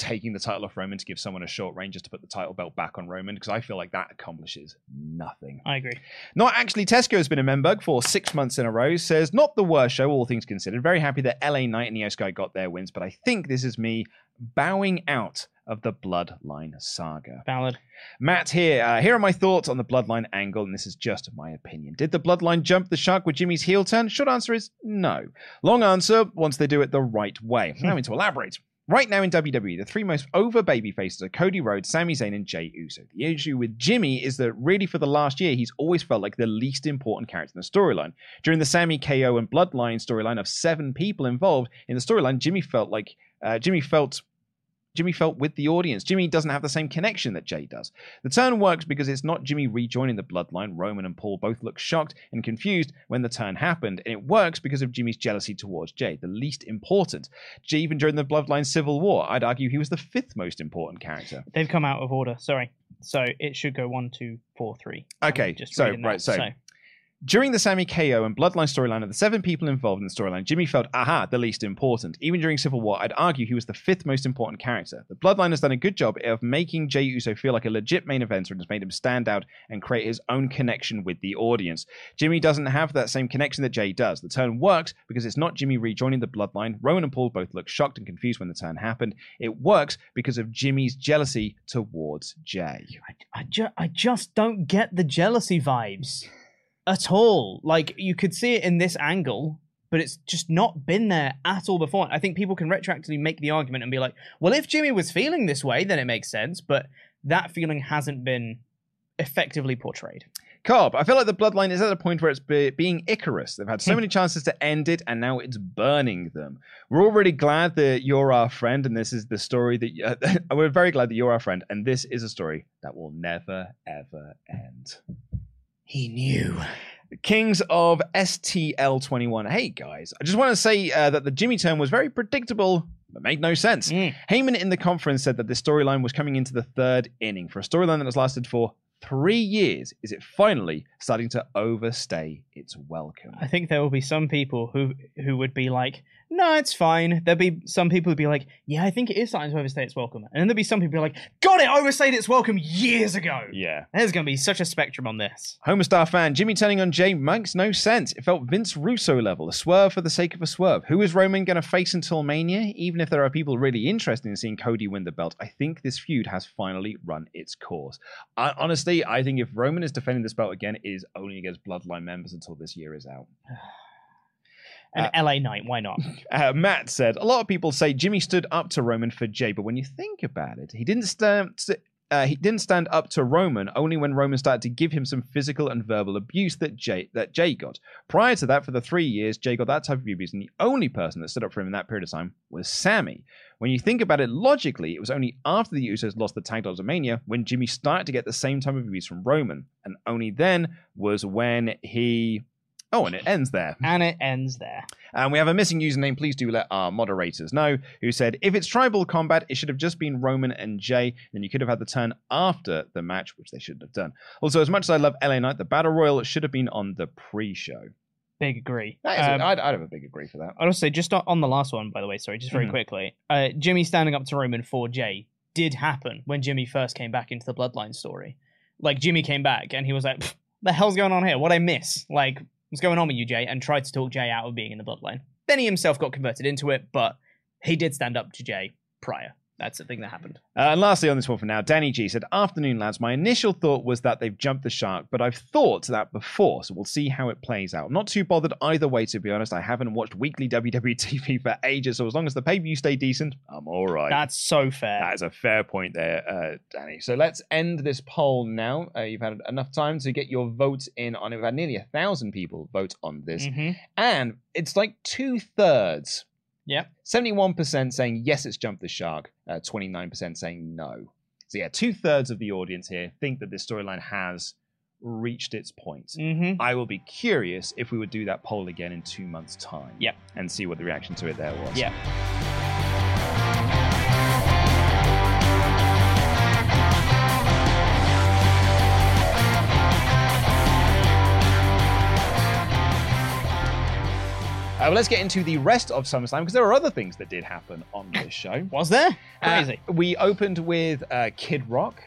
taking the title off Roman to give someone a short range just to put the title belt back on Roman because I feel like that accomplishes nothing. I agree. Not actually, Tesco has been a member for six months in a row. Says not the worst show, all things considered. Very happy that LA Knight and Iyo Sky got their wins, but I think this is me bowing out of the Bloodline saga. Valid. Matt here. Uh, here are my thoughts on the Bloodline angle, and this is just my opinion. Did the Bloodline jump the shark with Jimmy's heel turn? Short answer is no. Long answer, once they do it the right way. Now I mean, to elaborate. Right now in WWE, the three most over baby faces are Cody Rhodes, Sami Zayn, and Jey Uso. The issue with Jimmy is that really for the last year, he's always felt like the least important character in the storyline. During the Sami KO and Bloodline storyline of seven people involved in the storyline, Jimmy felt like uh, Jimmy felt Jimmy felt with the audience. Jimmy doesn't have the same connection that Jey does. The turn works because it's not Jimmy rejoining the bloodline. Roman and Paul both look shocked and confused when the turn happened, and it works because of Jimmy's jealousy towards Jey, the least important. Jey, even during the bloodline civil war, I'd argue he was the fifth most important character. They've come out of order. Sorry. So it should go one, two, four, three. Okay, just so right, so During the Sami KO and Bloodline storyline of the seven people involved in the storyline, Jimmy felt, aha, the least important. Even during Civil War, I'd argue he was the fifth most important character. The Bloodline has done a good job of making Jey Uso feel like a legit main eventer and has made him stand out and create his own connection with the audience. Jimmy doesn't have that same connection that Jey does. The turn works because it's not Jimmy rejoining the Bloodline. Roman and Paul both look shocked and confused when the turn happened. It works because of Jimmy's jealousy towards Jey. I, ju- I just don't get the jealousy vibes at all. Like you could see it in this angle, but it's just not been there at all before. I think people can retroactively make the argument and be like, well, if Jimmy was feeling this way, then it makes sense. But that feeling hasn't been effectively portrayed. Cobb, I feel like the bloodline is at a point where it's be- being Icarus. They've had so many chances to end it, and now it's burning them. We're all really glad that you're our friend, and this is the story that uh, we're very glad that you're our friend, and this is a story that will never ever end. He knew. Kings of STL21. Hey guys, I just want to say uh, that the Jimmy turn was very predictable, but made no sense. Mm. Heyman in the conference said that this storyline was coming into the third inning. For a storyline that has lasted for three years, is it finally starting to overstay its welcome? I think there will be some people who who would be like, "No, it's fine." There'll be some people who'd be like, "Yeah, I think it is starting to overstay its welcome," and then there'll be some people who are like, "Got it, overstayed its welcome years ago." Yeah. There's going to be such a spectrum on this. Homer Star fan, Jimmy turning on Jay makes no sense. It felt Vince Russo level, a swerve for the sake of a swerve. Who is Roman going to face until Mania? Even if there are people really interested in seeing Cody win the belt, I think this feud has finally run its course. I, honestly, I think if Roman is defending this belt again, it is only against Bloodline members until this year is out. An LA Knight, why not? Uh, Matt said, a lot of people say Jimmy stood up to Roman for Jey, but when you think about it, he didn't stand. Uh, he didn't stand up to Roman only when Roman started to give him some physical and verbal abuse that Jey that Jey got. Prior to that, for the three years, Jay got that type of abuse, and the only person that stood up for him in that period of time was Sami. When you think about it logically, it was only after the Usos lost the tag titles at Mania when Jimmy started to get the same type of abuse from Roman, and only then was when he. Oh, and it ends there. And it ends there. And we have a missing username. Please do let our moderators know. Who said, if it's tribal combat, it should have just been Roman and Jey. Then you could have had the turn after the match, which they shouldn't have done. Also, as much as I love LA Knight, the Battle Royal should have been on the pre show. Big agree. Is a- Um, I'd, I'd have a big agree for that. I'd also say just on- the last one, by the way, sorry, just very Mhm. quickly. Uh, Jimmy standing up to Roman for Jey did happen when Jimmy first came back into the Bloodline story. Like Jimmy came back and he was like, "The hell's going on here? What I miss? Like, what's going on with you, Jey?" And tried to talk Jey out of being in the Bloodline. Then he himself got converted into it, but he did stand up to Jey prior. That's the thing that happened. Uh, and lastly, on this one for now, Danny G said, Afternoon, lads. My initial thought was that they've jumped the shark, but I've thought that before, so we'll see how it plays out. Not too bothered either way, to be honest. I haven't watched weekly WWE TV for ages, so as long as the pay per view stay decent, I'm all right. That's so fair. That is a fair point there, uh, Danny. So let's end this poll now. Uh, you've had enough time to get your votes in on it. We've had nearly a thousand people vote on this, Mhm. and it's like two thirds. Yep. 71% saying yes, it's jumped the shark, uh, 29% saying no. So, yeah, two thirds of the audience here think that this storyline has reached its point. Mm-hmm. I will be curious if we would do that poll again in two months' time. Yep. And see what the reaction to it there was. Yeah. Uh, well, let's get into the rest of SummerSlam because there are other things that did happen on this show. Was there? Uh, Crazy. we opened with uh, Kid Rock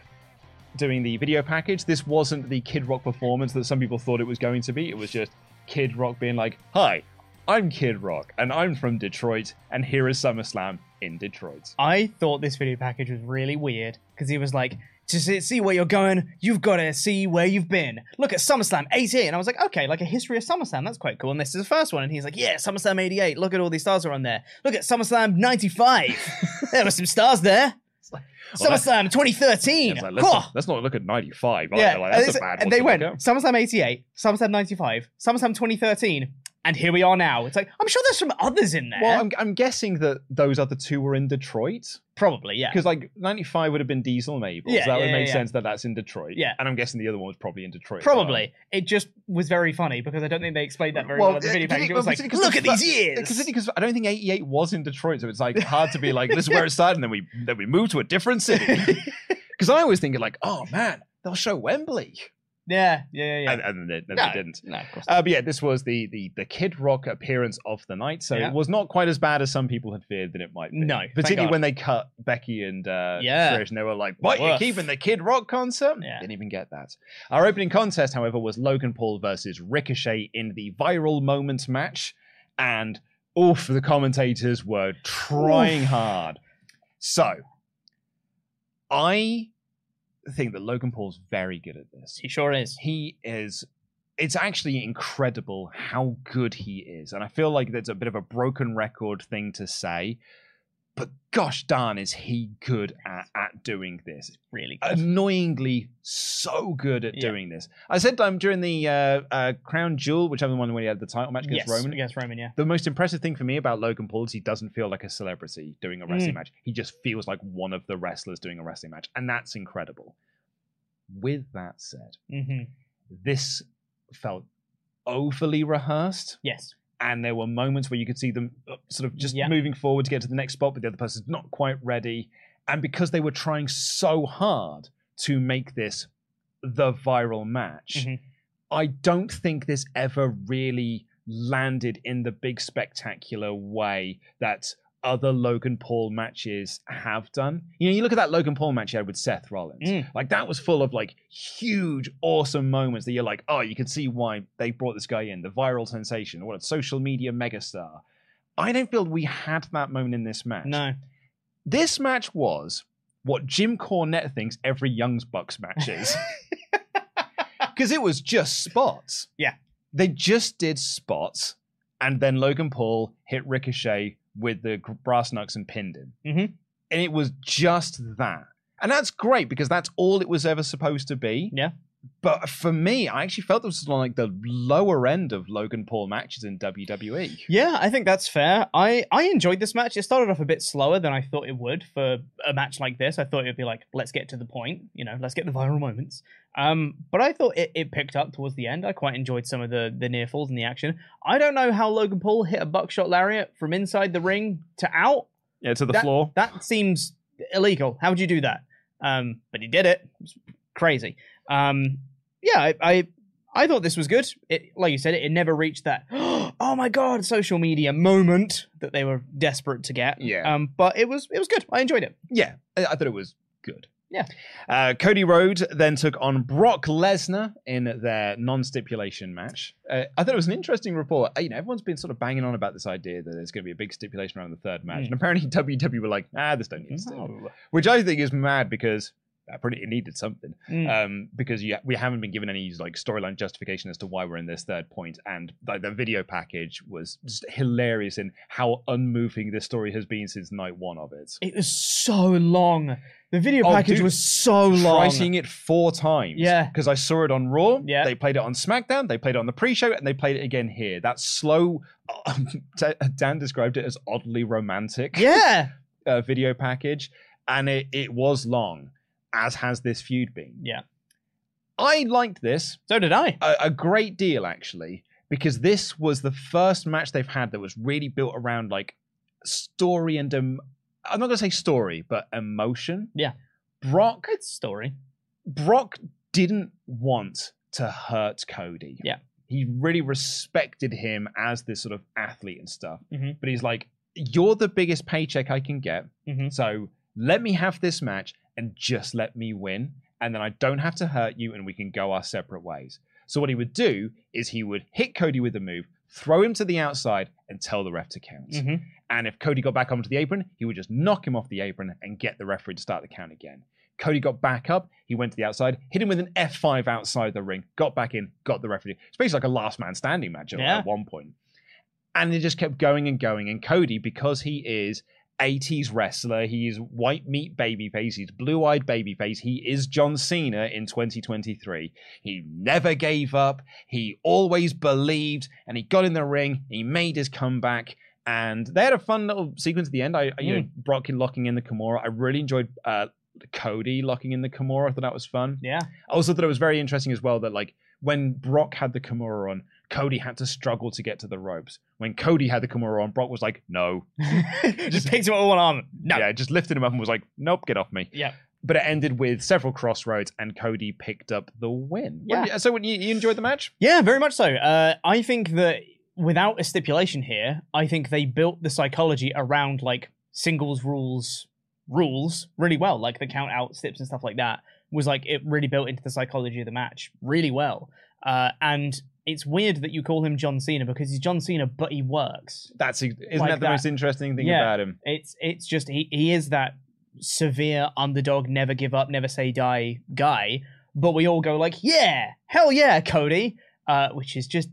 doing the video package. This wasn't the Kid Rock performance that some people thought it was going to be. It was just Kid Rock being like, "Hi, I'm Kid Rock, and I'm from Detroit, and here is SummerSlam in Detroit." I thought this video package was really weird because he was like, to see, see where you're going, you've got to see where you've been. Look at SummerSlam 88. And I was like, okay, like a history of SummerSlam. That's quite cool. And this is the first one. And he's like, yeah, SummerSlam 88. Look at all these stars are on there. Look at SummerSlam 95. there were some stars there. Well, oh, SummerSlam 2013. It's like, let's, Cool. not, let's not look at 95. Yeah, Like, and, that's a bad and one they went. SummerSlam 88, SummerSlam 95, SummerSlam 2013, and here we are now. It's like, I'm sure there's some others in there. Well, I'm, I'm guessing that those other two were in Detroit. Probably, yeah. Because like 95 would have been Diesel Mabel. Yeah, so that would make yeah. sense that that's in Detroit. Yeah. And I'm guessing the other one was probably in Detroit. well. Probably. It just was very funny because I don't think they explained that very well, in the video package. It was like, look at these years. Because I don't think 88 was in Detroit, so it's like hard to be like, this is where it started, and then we then we moved to a different city. Because I always think like, oh man, they'll show Wembley. Yeah, yeah, yeah. and, and they, they no, didn't. No, of course. Uh, but yeah, this was the, the the Kid Rock appearance of the night, so Yeah. it was not quite as bad as some people had feared that it might be. No, particularly when they cut Becky and uh, Yeah. Trish, and they were like, "What? You're keeping the Kid Rock concert?" Yeah. Didn't even get that. Our opening contest, however, was Logan Paul versus Ricochet in the viral moment match, and oof, the commentators were trying Oof. hard. So, I think that Logan Paul's very good at this he sure is. he is it's actually incredible how good he is and i feel like that's a bit of a broken record thing to say but gosh darn is he good at, at doing this Really good. annoyingly so good at Yeah. doing this i said um, during the uh, uh, crown jewel whichever one when he had the title match against yes, roman against Roman, yeah. the most impressive thing for me about Logan Paul is he doesn't feel like a celebrity doing a wrestling Mm. match. He just feels like one of the wrestlers doing a wrestling match, and that's incredible. With that said, hmm this felt overly rehearsed, Yes. And there were moments where you could see them uh, sort of just Yeah. moving forward to get to the next spot, but the other person's not quite ready. And because they were trying so hard to make this the viral match, Mhm. I don't think this ever really landed in the big spectacular way that other Logan Paul matches have done. You know, you look at that Logan Paul match he had with Seth Rollins. Mm. Like that was full of like huge, awesome moments that you're like, oh, you can see why they brought this guy in, the viral sensation, what a social media megastar. I don't feel we had that moment in this match. No. This match was what Jim Cornette thinks every Young's Bucks match is. Because it was just spots. Yeah. They just did spots, and then Logan Paul hit Ricochet with the brass knucks and pinned him. Mhm. And it was just that. And that's great because that's all it was ever supposed to be. Yeah. But for me, I actually felt this was like the lower end of Logan Paul matches in. WWE. Yeah, I think that's fair. I, I enjoyed this match. It started off a bit slower than I thought it would for a match like this. I thought it would be like, let's get to the point, you know, let's get the viral moments. Um, but I thought it, it picked up towards the end. I quite enjoyed some of the, the near falls in the action. I don't know how Logan Paul hit a buckshot lariat from inside the ring to out. Yeah, to the That- floor. That seems illegal. How would you do that? Um, but he did it. It's crazy. Um, yeah, I, I I thought this was good. It, like you said, it, it never reached that. Oh my god, social media moment that they were desperate to get. Yeah. Um, but it was it was good. I enjoyed it. Yeah, I, I thought it was good. Yeah. Uh, Cody Rhodes then took on Brock Lesnar in their non-stipulation match. Uh, I thought it was an interesting report. Uh, You know, everyone's been sort of banging on about this idea that there's going to be a big stipulation around the third match, Mm. and apparently WWE were like, "Ah, this don't need stip," No. which I think is mad because. Pretty, it needed something Mm. um, because you, we haven't been given any like storyline justification as to why we're in this third point, and like the video package was just hilarious in how unmoving this story has been since night one of it. It was so long. The video Oh, package dude, was so long. Try seeing it four times. Yeah. Because I saw it on Raw. Yeah. They played it on SmackDown. They played it on the pre-show, and they played it again here. That slow. Dan described it as oddly romantic. Yeah. Uh, video package, and it it was long, as has this feud been. Yeah. I liked this So did I. a, a great deal actually because this was the first match they've had that was really built around like story and um, I'm not gonna say story, but emotion. Yeah. Brock Good story. Brock didn't want to hurt Cody. Yeah. He really respected him as this sort of athlete and stuff. Mhm. But he's like, You're the biggest paycheck I can get. Mhm. So let me have this match and just let me win. And then I don't have to hurt you and we can go our separate ways. So what he would do is he would hit Cody with a move, throw him to the outside, and tell the ref to count. Mhm. And if Cody got back onto the apron, he would just knock him off the apron and get the referee to start the count again. Cody got back up, he went to the outside, hit him with an F5 outside the ring, got back in, got the referee. It's basically like a last man standing match at, Yeah. at one point. And it just kept going and going. And Cody, because he is 80s wrestler, he is white meat babyface, he's blue eyed babyface, he is John Cena in 2023. He never gave up, he always believed, and he got in the ring, he made his comeback. And they had a fun little sequence at the end. I, I- you know, Brock locking in the Kimura. I really enjoyed uh, Cody locking in the Kimura. I thought that was fun. Yeah. I also thought it was very interesting as well that like when Brock had the Kimura on, Cody had to struggle to get to the ropes. When Cody had the Kimura on, Brock was like, "No." just picked him up with one arm. No. Yeah, just lifted him up and was like, "Nope, get off me." Yeah. but it ended with several crossroads, and Cody picked up the win. Yeah. so, when you, you enjoyed the match? Yeah, very much so. Uh, I think that without a stipulation here, I think they built the psychology around like singles rules rules really well. Like the count out steps and stuff like that was like it really built into the psychology of the match really well. Uh, and it's weird that you call him John Cena because he's John Cena, but he works. That's isn't Like that the that. most interesting thing Yeah. about him? It's it's just he he is that severe underdog, never give up, never say die guy. But we all go like, yeah, hell yeah, Cody, uh, which is just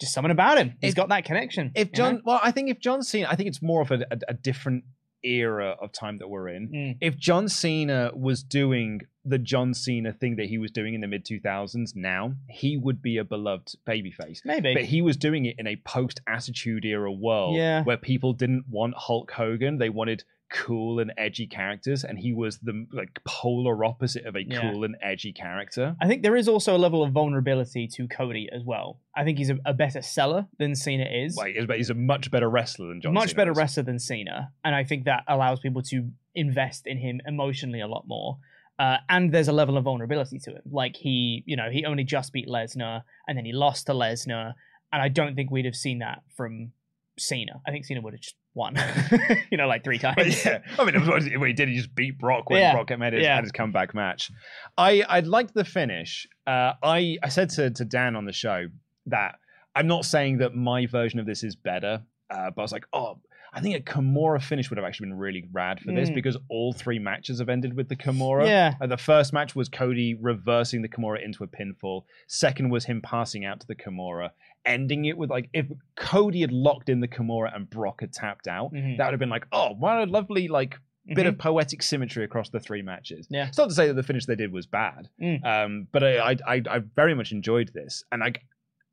just something about him. He's If- got that connection. If you know? John, well, I think if John Cena, I think it's more of a, a, a different era of time that we're in. Mm. If John Cena was doing the John Cena thing that he was doing in the mid 2000s now, he would be a beloved babyface. maybe. But he was doing it in a post Attitude Era world Yeah. where people didn't want Hulk Hogan. They wanted cool and edgy characters, and he was the like polar opposite of a Yeah. cool and edgy character. I think there is also a level of vulnerability to Cody as well. I think he's a, a better seller than Cena is. Like, he's- he's a much better wrestler than John much Cena better is. wrestler than Cena, and I think that allows people to invest in him emotionally a lot more. Uh, and there's a level of vulnerability to him. Like he, you know, he only just beat Lesnar, and then he lost to Lesnar, and I don't think we'd have seen that from Cena. I think Cena would have just won, you know, like three times. But yeah, I mean, what he did. He just beat Brock when Yeah. Brock made his, Yeah. had his comeback match. I I liked the finish. Uh, I I said to to Dan on the show that I'm not saying that my version of this is better, uh, but I was like, oh. I think a Kimura finish would have actually been really rad for this Mm. because all three matches have ended with the Kimura. Yeah. Uh, the first match was Cody reversing the Kimura into a pinfall. Second was him passing out to the Kimura, ending it with like if Cody had locked in the Kimura and Brock had tapped out, Mhm. that would have been like, oh, what a lovely like bit Mhm. of poetic symmetry across the three matches. Yeah. It's not to say that the finish they did was bad, Mm. um, but I, I I I very much enjoyed this, and I.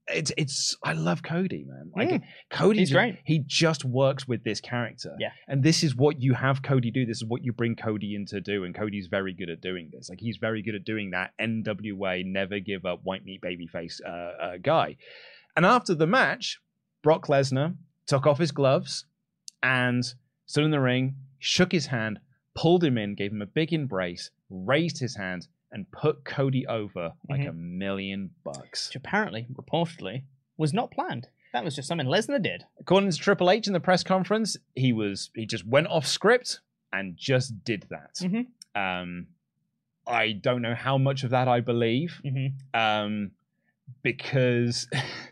It's it's I love Cody man like Mm. Cody He's great. he just works with this character Yeah. and this is what you have Cody do this is what you bring Cody in to do and Cody's very good at doing this like he's very good at doing that NWA never give up white meat babyface uh, uh, guy and after the match Brock Lesnar took off his gloves and stood in the ring, shook his hand, pulled him in, gave him a big embrace, raised his hand, and put Cody over like Mhm. a million bucks. Which apparently, reportedly, was not planned. That was just something Lesnar did. According to Triple H in the press conference, he was he just went off script and just did that. Mhm. Um, I don't know how much of that I believe. Mm-hmm. um, because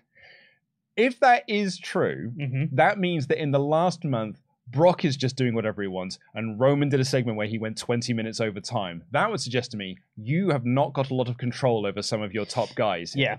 if that is true, Mm-hmm. that means that in the last month, Brock is just doing whatever he wants, and Roman did a segment where he went 20 minutes over time. That would suggest to me you have not got a lot of control over some of your top guys. Yeah.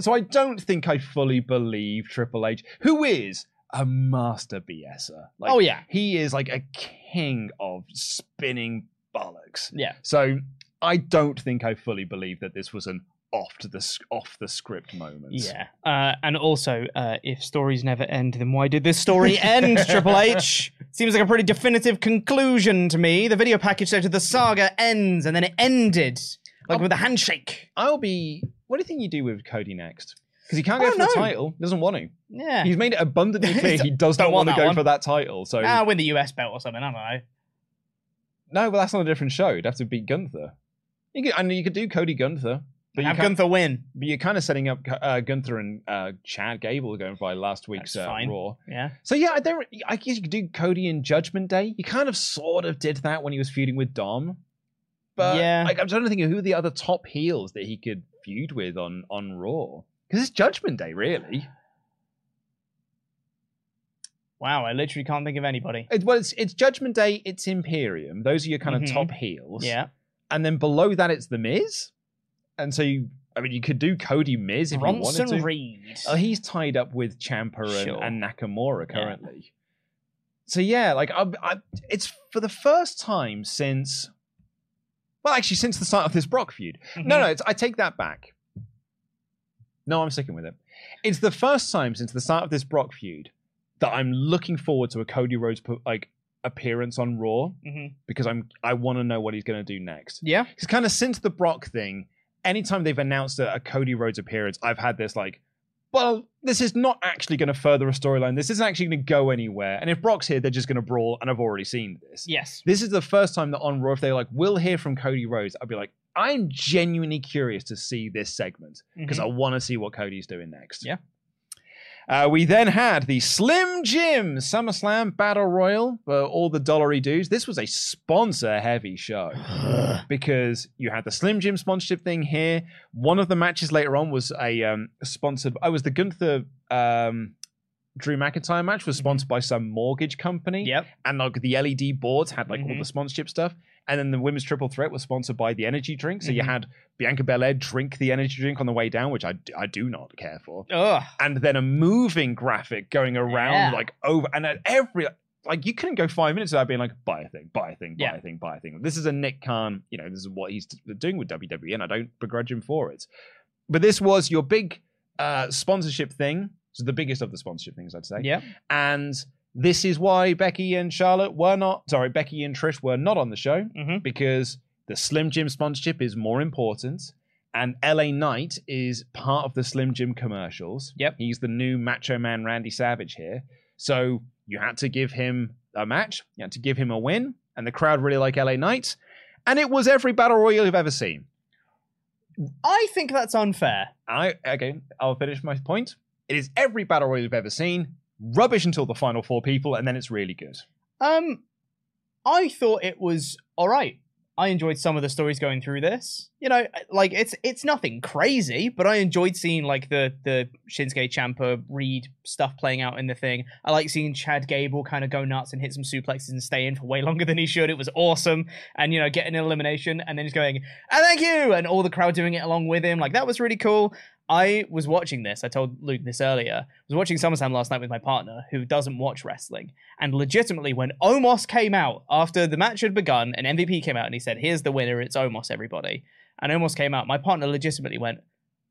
So I don't think I fully believe Triple H, who is a master BSer. Like, oh yeah. He is like a king of spinning bollocks. Yeah. So I don't think I fully believe that this was an off to the off the script moments. Yeah. Uh, and also, uh, if stories never end, then why did this story end, Triple H? Seems like a pretty definitive conclusion to me. The video package said that the saga ends, and then it ended. Like Oh. with a handshake. I'll be. What do you think you do with Cody next? Because he can't go for don't the know. title. Doesn't want to. Yeah. He's made it abundantly clear he does Don't want want to go one. for that title. So Ah, win the US belt or something. I don't know. no, but that's not a different show. You'd have to beat Gunther. You could, and you could do Cody Gunther. But you Have Gunther win. But you're kind of setting up uh, Gunther and uh, Chad Gable going by last week's uh. Raw. Yeah. So yeah, I don't. I guess you could do Cody in Judgment Day. You kind of sort of did that when he was feuding with Dom. But Yeah. like, I'm trying to think of who are the other top heels that he could feud with on on Raw. Because it's Judgment Day, really. Wow, I literally can't think of anybody. It, well, it's it's Judgment Day. It's Imperium. Those are your kind Mhm. of top heels. Yeah. And then below that, it's the Miz. And so you, I mean, you could do Cody Miz if you wanted Bronson to. Reed. Oh, he's tied up with Ciampa and, Sure. and Nakamura currently. So yeah, like I, I, it's for the first time since, well, actually since the start of this Brock feud. Mm-hmm. No, no, it's, I take that back. No, I'm sticking with it. It's the first time since the start of this Brock feud that I'm looking forward to a Cody Rhodes like appearance on Raw Mhm. because I'm I want to know what he's going to do next. Yeah. Because kind of since the Brock thing, anytime they've announced a, a Cody Rhodes appearance, I've had this like, well, this is not actually going to further a storyline. This isn't actually going to go anywhere. And if Brock's here, they're just going to brawl. And I've already seen this. Yes. This is the first time that on Raw, if they're like, we'll hear from Cody Rhodes, I'd be like, I'm genuinely curious to see this segment because mm-hmm. I want to see what Cody's doing next. Yeah. Uh, we then had the Slim Jim SummerSlam Battle Royal for all the dollary dues. This was a sponsor heavy show because you had the Slim Jim sponsorship thing here. One of the matches later on was a um, sponsored. I was the Gunther um, Drew McIntyre match was sponsored by some mortgage company. Yep. And like the LED boards had like all Mhm. the sponsorship stuff. And then the women's triple threat was sponsored by the energy drink. So you Mhm. had Bianca Belair drink the energy drink on the way down, which I, I do not care for. Ugh. And then a moving graphic going around Yeah. like over and at every like you couldn't go five minutes without being like buy a thing, buy a thing, buy Yeah. a thing, buy a thing. This is a Nick Khan, you know, this is what he's doing with WWE, and I don't begrudge him for it. But this was your big uh, sponsorship thing. So the biggest of the sponsorship things, I'd say. Yeah. And this is why Becky and Charlotte were not, sorry, Becky and Trish were not on the show hmm because the Slim Jim sponsorship is more important. And LA Knight is part of the Slim Jim commercials. Yep. He's the new Macho Man Randy Savage here. So you had to give him a match, you had to give him a win, and the crowd really like LA Knight. And it was every battle royal you've ever seen. I think that's unfair. I again, I'll finish my point. It is every battle royal you've ever seen. Rubbish until the final four people, and then it's really good. Um, I thought it was all right. I enjoyed some of the stories going through this. You know, like it's it's nothing crazy, but I enjoyed seeing like the the Shinsuke Ciampa Reed stuff playing out in the thing. I like seeing Chad Gable kind of go nuts and hit some suplexes and stay in for way longer than he should. It was awesome, and you know, getting an elimination and then he's going, "And thank you," and all the crowd doing it along with him. Like that was really cool. I was watching this. I told Luke this earlier. I was watching SummerSlam last night with my partner, who doesn't watch wrestling. And legitimately, when Omos came out after the match had begun, and MVP came out and he said, "Here's the winner. It's Omos, everybody." And Omos came out. My partner legitimately went,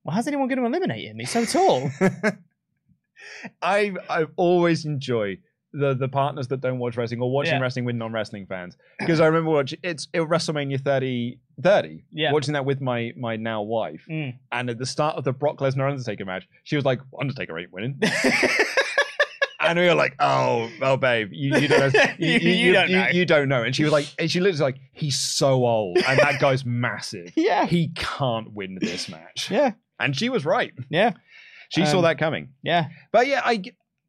"Well, how's anyone going to eliminate him? He's so tall." I I always enjoy the the partners that don't watch wrestling or watching Yeah. wrestling with non wrestling fans. Because I remember watching it's it, WrestleMania 30, 30 Yeah. watching that with my my now wife. Mm. and at the start of the Brock Lesnar Undertaker match she was like Undertaker ain't winning. And we were like oh oh babe you, you don't know you, You- you don't know. you don't know. And she was like and she literally like he's so old and that guy's massive. Yeah, he can't win this match. Yeah, and she was right. Yeah, she saw Um, that coming. yeah. but yeah, I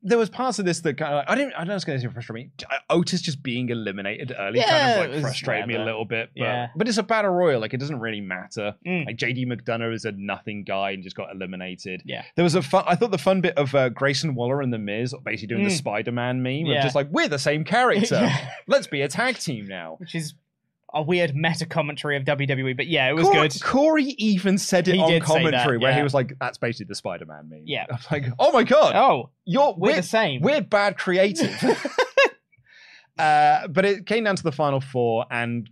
there was parts of this that kind of I didn't I don't know if it's going to frustrate me. Otis just being eliminated early Yeah, kind of like frustrated me a little bit. But, Yeah. but it's a battle royal, like it doesn't really matter. Mm. Like JD McDonagh is a nothing guy and just got eliminated. Yeah. There was a fun. I thought the fun bit of uh, Grayson Waller and the Miz basically doing the Mm. Spider-Man meme of just like we're the same character. Yeah. Let's be a tag team now. Which is a weird meta commentary of WWE, but yeah, it was Corey, good. Corey even said it He on say that, commentary where he was like, "That's basically the Spider-Man meme." Yeah. I'm like, "Oh my god, Oh, you're we're we're the same. We're bad creative. uh, but it came down to the final four, and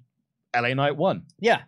LA Knight won. yeah.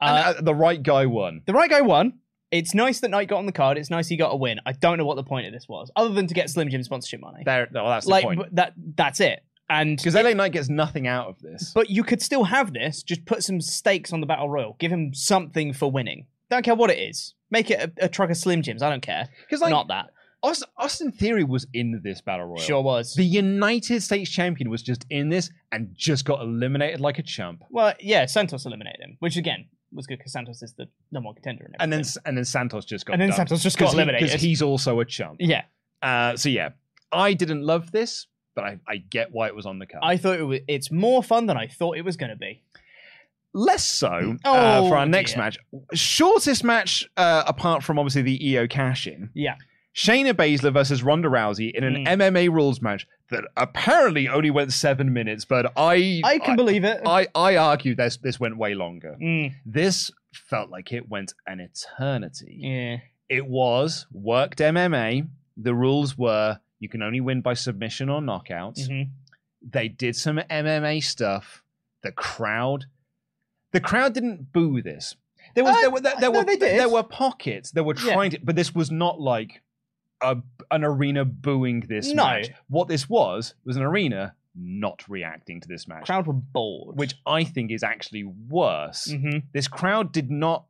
And, Uh, uh, the right guy won. The right guy won. It's nice that Knight got on the card. It's nice he got a win. I don't know what the point of this was, other than to get Slim Jim sponsorship money. There, well, that's like the point. that that's it. And Because LA Knight gets nothing out of this. but you could still have this. Just put some stakes on the battle royal. Give him something for winning. Don't care what it is. Make it a, a truck of Slim Jims. I don't care. Because like Not that. Austin, Austin Theory was in this battle royal. Sure was. The United States champion was just in this and just got eliminated like a chump. well, yeah. Santos eliminated him, which again was good because Santos is the number one contender. And, And then and then Santos just got And then dumped. Santos just got 'Cause he- eliminated. he's also a chump. yeah, Uh, so yeah, I didn't love this, but I, I get why it was on the card. I thought it was. It's more fun than I thought it was going to be. Less so uh, Oh, for our next dear. match. Shortest match uh, apart from obviously the EO cash in. Yeah. Shayna Baszler versus Ronda Rousey in an Mm. MMA rules match that apparently only went seven minutes, but I I can believe it. I, I argue this this went way longer. Mm, This felt like it went an eternity. yeah. It was worked MMA. The rules were you can only win by submission or knockout. Mhm. They did some MMA stuff. The crowd, the crowd didn't boo this. There was Uh, there were there, there no, were there were pockets. They were Yeah. trying to, but this was not like a an arena booing this No. match. What this was was an arena not reacting to this match, Crowd were bored. which I think is actually worse Mhm. this crowd did not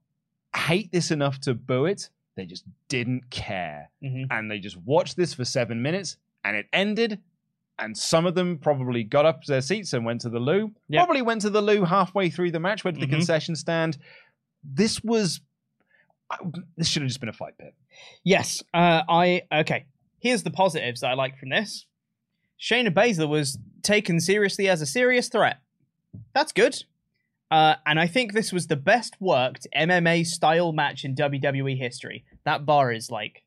hate this enough to boo it. They just didn't care. Mhm. And they just watched this for seven minutes and it ended. And some of them probably got up to their seats and went to the loo. Yep. Probably went to the loo halfway through the match, went to the Mhm. concession stand. This was. This should have just been a fight pit. Yes. Uh, I okay. Here's the positives that I like from this. Shayna Baszler was taken seriously as a serious threat. That's good. Uh, and I think this was the best worked MMA style match in WWE history. That bar is like,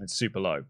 It's super low.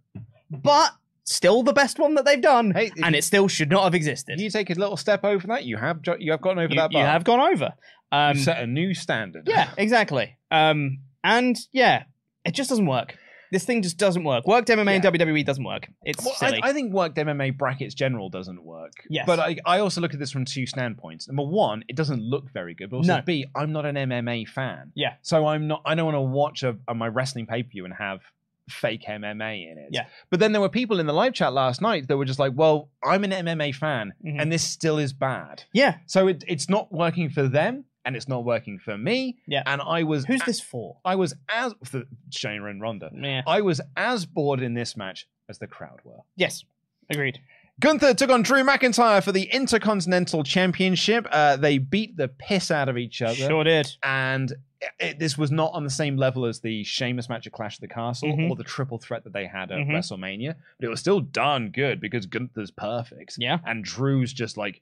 but still the best one that they've done. Hey, and it still should not have existed. You take a little step over that, you have jo- you have gotten over You- that bar. you have gone over. Um, You've set a new standard. Yeah, exactly. Um, and yeah, it just doesn't work. This thing just doesn't work. Worked MMA and WWE doesn't work. It's Well, silly. I, I think worked MMA brackets general doesn't work. Yes. But I, I also look at this from two standpoints. Number one, it doesn't look very good. But also, No. B, I'm not an MMA fan. Yeah. So I'm not. I don't want to watch a, a my wrestling pay per view and have fake MMA in it. Yeah. But then there were people in the live chat last night that were just like, "Well, I'm an MMA fan, Mhm. and this still is bad." yeah. So it, it's not working for them, and it's not working for me. Yeah. And I was. Who's a- this for? I was as for Shayna and Ronda. Yeah. I was as bored in this match as the crowd were. Yes. Agreed. Gunther took on Drew McIntyre for the Intercontinental Championship. Uh, they beat the piss out of each other. Sure did. And it, it- this was not on the same level as the Sheamus match at Clash of the Castle Mhm. or the triple threat that they had at Mhm. WrestleMania. But it was still darn good because Gunther's perfect. Yeah. And Drew's just like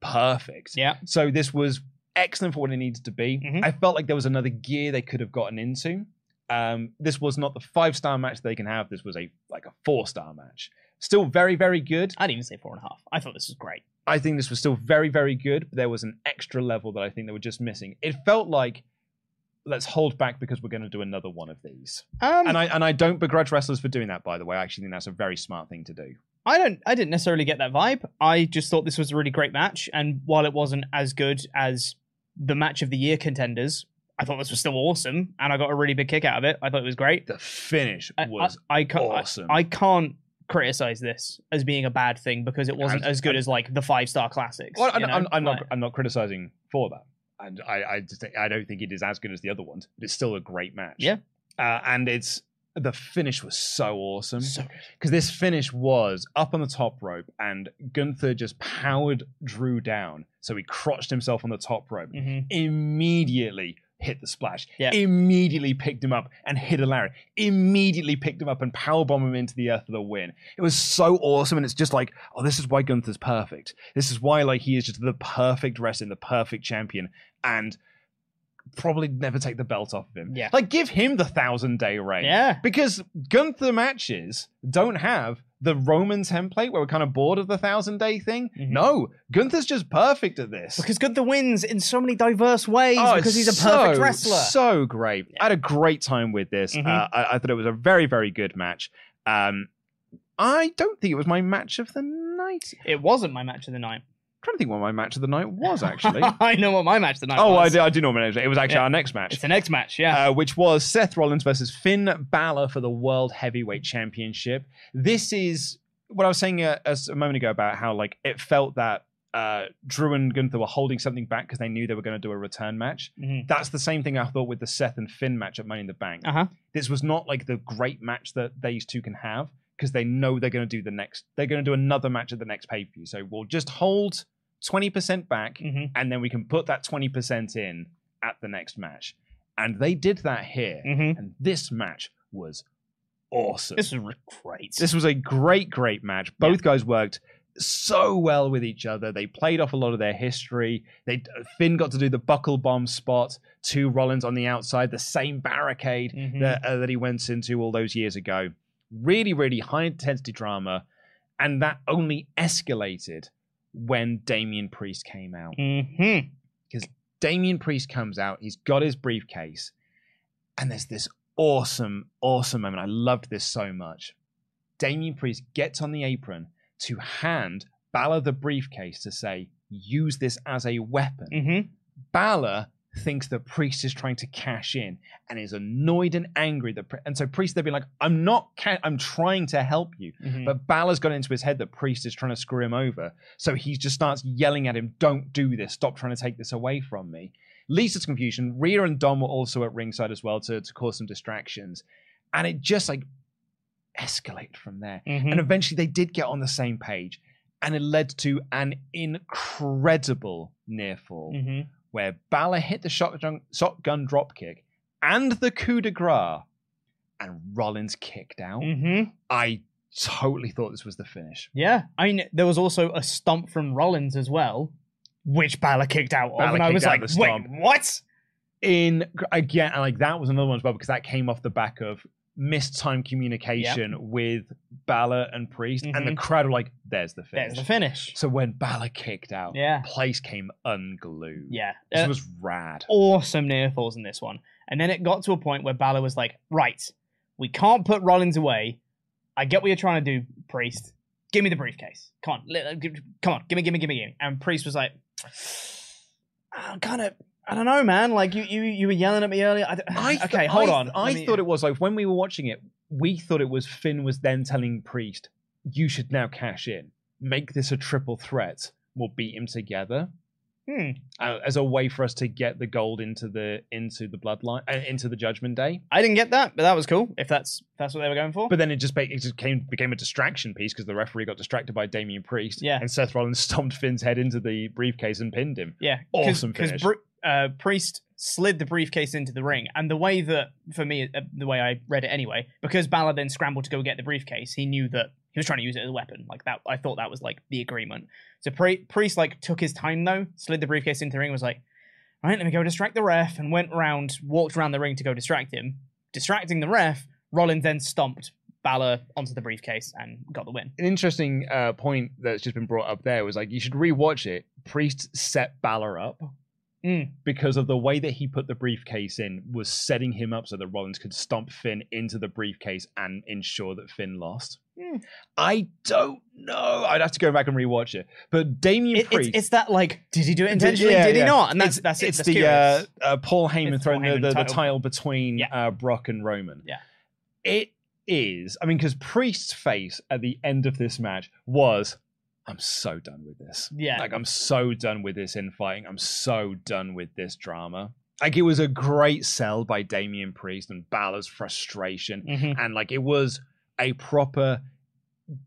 perfect. Yeah. So this was excellent for what it needed to be. Mhm. I felt like there was another gear they could have gotten into. Um, this was not the five star match they can have. This was a like a four star match. Still very very good. I'd even say four and a half. I thought this was great. I think this was still very very good. But there was an extra level that I think they were just missing. It felt like let's hold back because we're going to do another one of these. Um, And I and I don't begrudge wrestlers for doing that. By the way, I actually think that's a very smart thing to do. I don't. I didn't necessarily get that vibe. I just thought this was a really great match, and while it wasn't as good as the match of the year contenders, I thought this was still awesome, and I got a really big kick out of it. I thought it was great. The finish was I, I can't. awesome. I, I can't criticize this as being a bad thing because it wasn't And- as good and- as like the five star classics. Well, I'm? I'm, I'm not. I'm not criticizing for that, and I, I just think, I don't think it is as good as the other ones, but it's still a great match. Yeah. uh, and it's the finish was so awesome So good. because this finish was up on the top rope, and Gunther just powered Drew down, so he crotched himself on the top rope, Mhm. immediately hit the splash, Yeah. immediately picked him up and hit a Larry, immediately picked him up and powerbomb him into the earth for the win. It was so awesome, and it's just like, oh, this is why Gunther's perfect. This is why like he is just the perfect wrestler, the perfect champion, and probably never take the belt off of him. Yeah. like give him the thousand day reign. Yeah. because Gunther matches don't have the Roman template where we're kind of bored of the thousand day thing. Mhm. No, Gunther's just perfect at this. Because Gunther wins in so many diverse ways Oh, because he's a perfect wrestler. So great. I had a great time with this. Mhm. Uh, I, I thought it was a very, very good match. Um, I don't think it was my match of the night. It wasn't my match of the night. Trying to think what my match of the night was actually. I know what my match of the night oh, I was. do, I do know what It was actually Yeah. our next match. It's the next match, yeah. uh, which was Seth Rollins versus Finn Balor for the World Heavyweight Championship. This is what I was saying uh, as a moment ago about how like it felt that uh, Drew and Gunther were holding something back because they knew they were going to do a return match. Mhm. That's the same thing I thought with the Seth and Finn match at Money in the Bank. Uh huh. This was not like the great match that these two can have because they know they're going to do the next. They're going to do another match at the next pay per view. So we'll just hold twenty percent back hmm and then we can put that 20% in at the next match. And they did that here. hmm And this match was awesome. This was great. This was a great, great match. Both guys worked so well with each other. They played off a lot of their history. They Finn got to do the buckle bomb spot to Rollins on the outside, the same barricade Mhm. that, uh, that he went into all those years ago. Really, really high intensity drama. And that only escalated when Damian Priest came out. Mhm. Damian Priest comes out, he's got his briefcase, and there's this awesome, awesome moment. I loved this so much. Damian Priest gets on the apron to hand Balor the briefcase to say, use this as a weapon. Mhm. Balor thinks that Priest is trying to cash in and is annoyed and angry that, and so Priest they've been like, I'm not, ca- I'm trying to help you. Mhm. But Balor's got into his head that Priest is trying to screw him over. So he just starts yelling at him, Don't do this. Stop trying to take this away from me. Leads to confusion. Rhea and Dom were also at ringside as well to, to cause some distractions. and it just like escalated from there. Mhm. And eventually they did get on the same page, and it led to an incredible near fall Mhm. Where Balor hit the shotgun, shotgun dropkick and the coup de grace, and Rollins kicked out. Mhm. I totally thought this was the finish. Yeah, I mean, there was also a stomp from Rollins as well, which Balor kicked out of, and I was like, "Wait, what?" In again, and like that was another one as well because that came off the back of missed time communication with Balor and Priest, and the Mhm. crowd were like, "There's the finish." There's the finish. So when Balor kicked out, Yeah. place came unglued. Yeah, This Uh, was rad. awesome near falls in this one, and then it got to a point where Balor was like, "Right, we can't put Rollins away. I get what you're trying to do, Priest. Give me the briefcase. Come on, come on, give me, give me, give me, give me." And Priest was like, "I'm kind of." I don't know, man. Like you, you, you were yelling at me earlier. I I th- okay, hold I, on. I me- thought it was like when we were watching it, we thought it was Finn was then telling Priest, "You should now cash in, make this a triple threat. We'll beat him together." Hmm. Uh, as a way for us to get the gold into the into the bloodline uh, into the Judgment Day, I didn't get that, but that was cool. If that's if that's what they were going for. but then it just ba- it just came became a distraction piece because the referee got distracted by Damian Priest, Yeah. and Seth Rollins stomped Finn's head into the briefcase and pinned him. Yeah, Awesome Because finish. Uh, Priest slid the briefcase into the ring, and the way that, for me, uh, the way I read it anyway, because Balor then scrambled to go get the briefcase, he knew that he was trying to use it as a weapon. Like that, I thought that was like the agreement. So Pri- Priest like took his time though, slid the briefcase into the ring, was like, "All right, let me go distract the ref," and went around, walked around the ring to go distract him, distracting the ref. Rollins then stomped Balor onto the briefcase and got the win. An interesting uh, point that's just been brought up there was like you should rewatch it. Priest set Balor up Mm. because of the way that he put the briefcase in was setting him up so that Rollins could stomp Finn into the briefcase and ensure that Finn lost. Hmm. I don't know. I'd have to go back and rewatch it. But Damian It- it's, Priest, it's that like, did he do it intentionally? Yeah, did he not? And that's it's, that's it. it's That's the uh, uh, Paul Heyman It's throwing the, Heyman the, the title. tile between Yeah. uh, Brock and Roman. Yeah. It is. I mean, because Priest's face at the end of this match was, I'm so done with this. Yeah. Like, I'm so done with this infighting. I'm so done with this drama. Like, it was a great sell by Damian Priest and Balor's frustration. Mhm. And, like, it was a proper,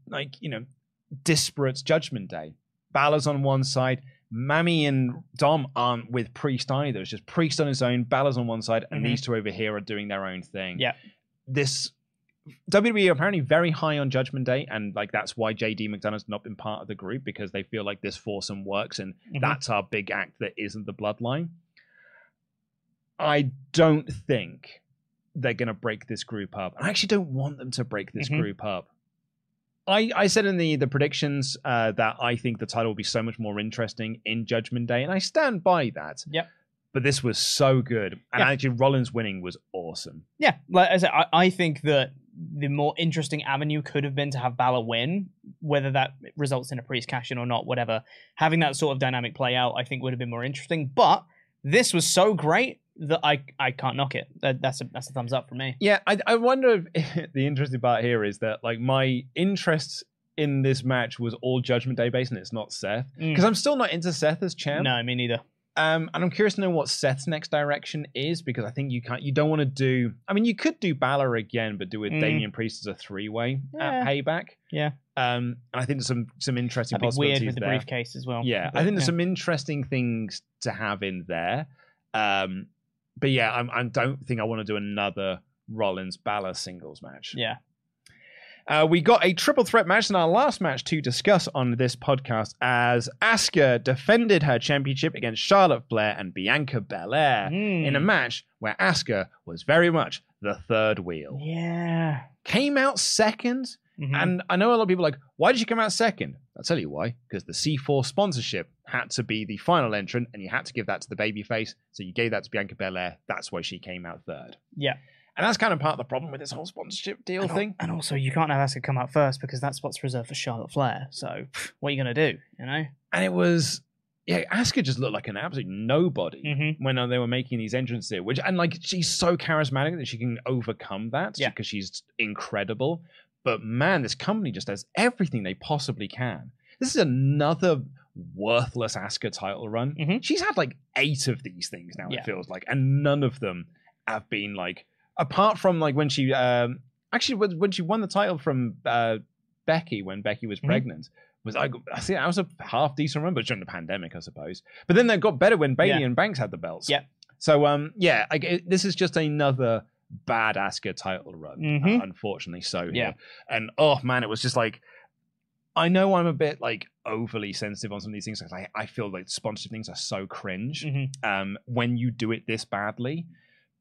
like, you know, disparate judgment day. Balor's on one side. Mami and Dom aren't with Priest either. It's just Priest on his own, Balor's on one side, and Mhm. these two over here are doing their own thing. Yeah. This WWE are apparently very high on Judgment Day, and like that's why JD McDonagh's not been part of the group because they feel like this foursome works, and Mhm. that's our big act that isn't the Bloodline. I don't think they're going to break this group up. I actually don't want them to break this Mhm. group up. I, I said in the the predictions uh, that I think the title will be so much more interesting in Judgment Day, and I stand by that. Yep. But this was so good, and Yeah. actually Rollins winning was awesome. Yeah, like I said, I, I think that the more interesting avenue could have been to have Balor win, whether that results in a priest cash in or not, whatever. Having that sort of dynamic play out, I think would have been more interesting. But this was so great that I I can't knock it. That, that's a that's a thumbs up for me. Yeah, I, I wonder if the interesting part here is that like my interest in this match was all Judgment Day based, and it's not Seth Mm. because I'm still not into Seth as champ. No, me neither. Um, and I'm curious to know what Seth's next direction is because I think you can't, you don't want to do. I mean, you could do Balor again, but do it Mm. Damian Priest as a three way Yeah. at Payback. Yeah. Um, and I think there's some some interesting That'd possibilities weird with the briefcase as well. Yeah, But, I think there's yeah. some interesting things to have in there. Um, but yeah, I'm, I don't think I want to do another Rollins Balor singles match. Yeah. Uh, we got a triple threat match in our last match to discuss on this podcast as Asuka defended her championship against Charlotte Flair and Bianca Belair Mm. in a match where Asuka was very much the third wheel. Yeah. Came out 2nd Mhm. and I know a lot of people are like, why did you come out second? I'll tell you why. Because the C4 sponsorship had to be the final entrant, and you had to give that to the babyface. So you gave that to Bianca Belair. That's why she came out third. Yeah. And that's kind of part of the problem with this whole sponsorship deal And, al- thing. and also, you can't have Asuka come out first because that's what's reserved for Charlotte Flair. So, what are you going to do? You know? And it was, yeah, Asuka just looked like an absolute nobody Mhm. when uh, they were making these entrances. here, Which and like she's so charismatic that she can overcome that Yeah. because she's incredible. But man, this company just does everything they possibly can. This is another worthless Asuka title run. Mhm. She's had like eight of these things now. Yeah. It feels like, and none of them have been like apart from like when she um actually when when she won the title from uh Becky when Becky was Mhm. pregnant. Was I? I think that was a half decent remember during the pandemic, I suppose. But then they got better when Bayley Yeah. and Banks had the belts. yeah So um, yeah, I, it- this is just another bad Asuka title run, Mhm. uh, unfortunately. So Yeah. and oh man, it was just like I know I'm a bit like overly sensitive on some of these things. 'cause I I feel like sponsored things are so cringe Mhm. um, when you do it this badly.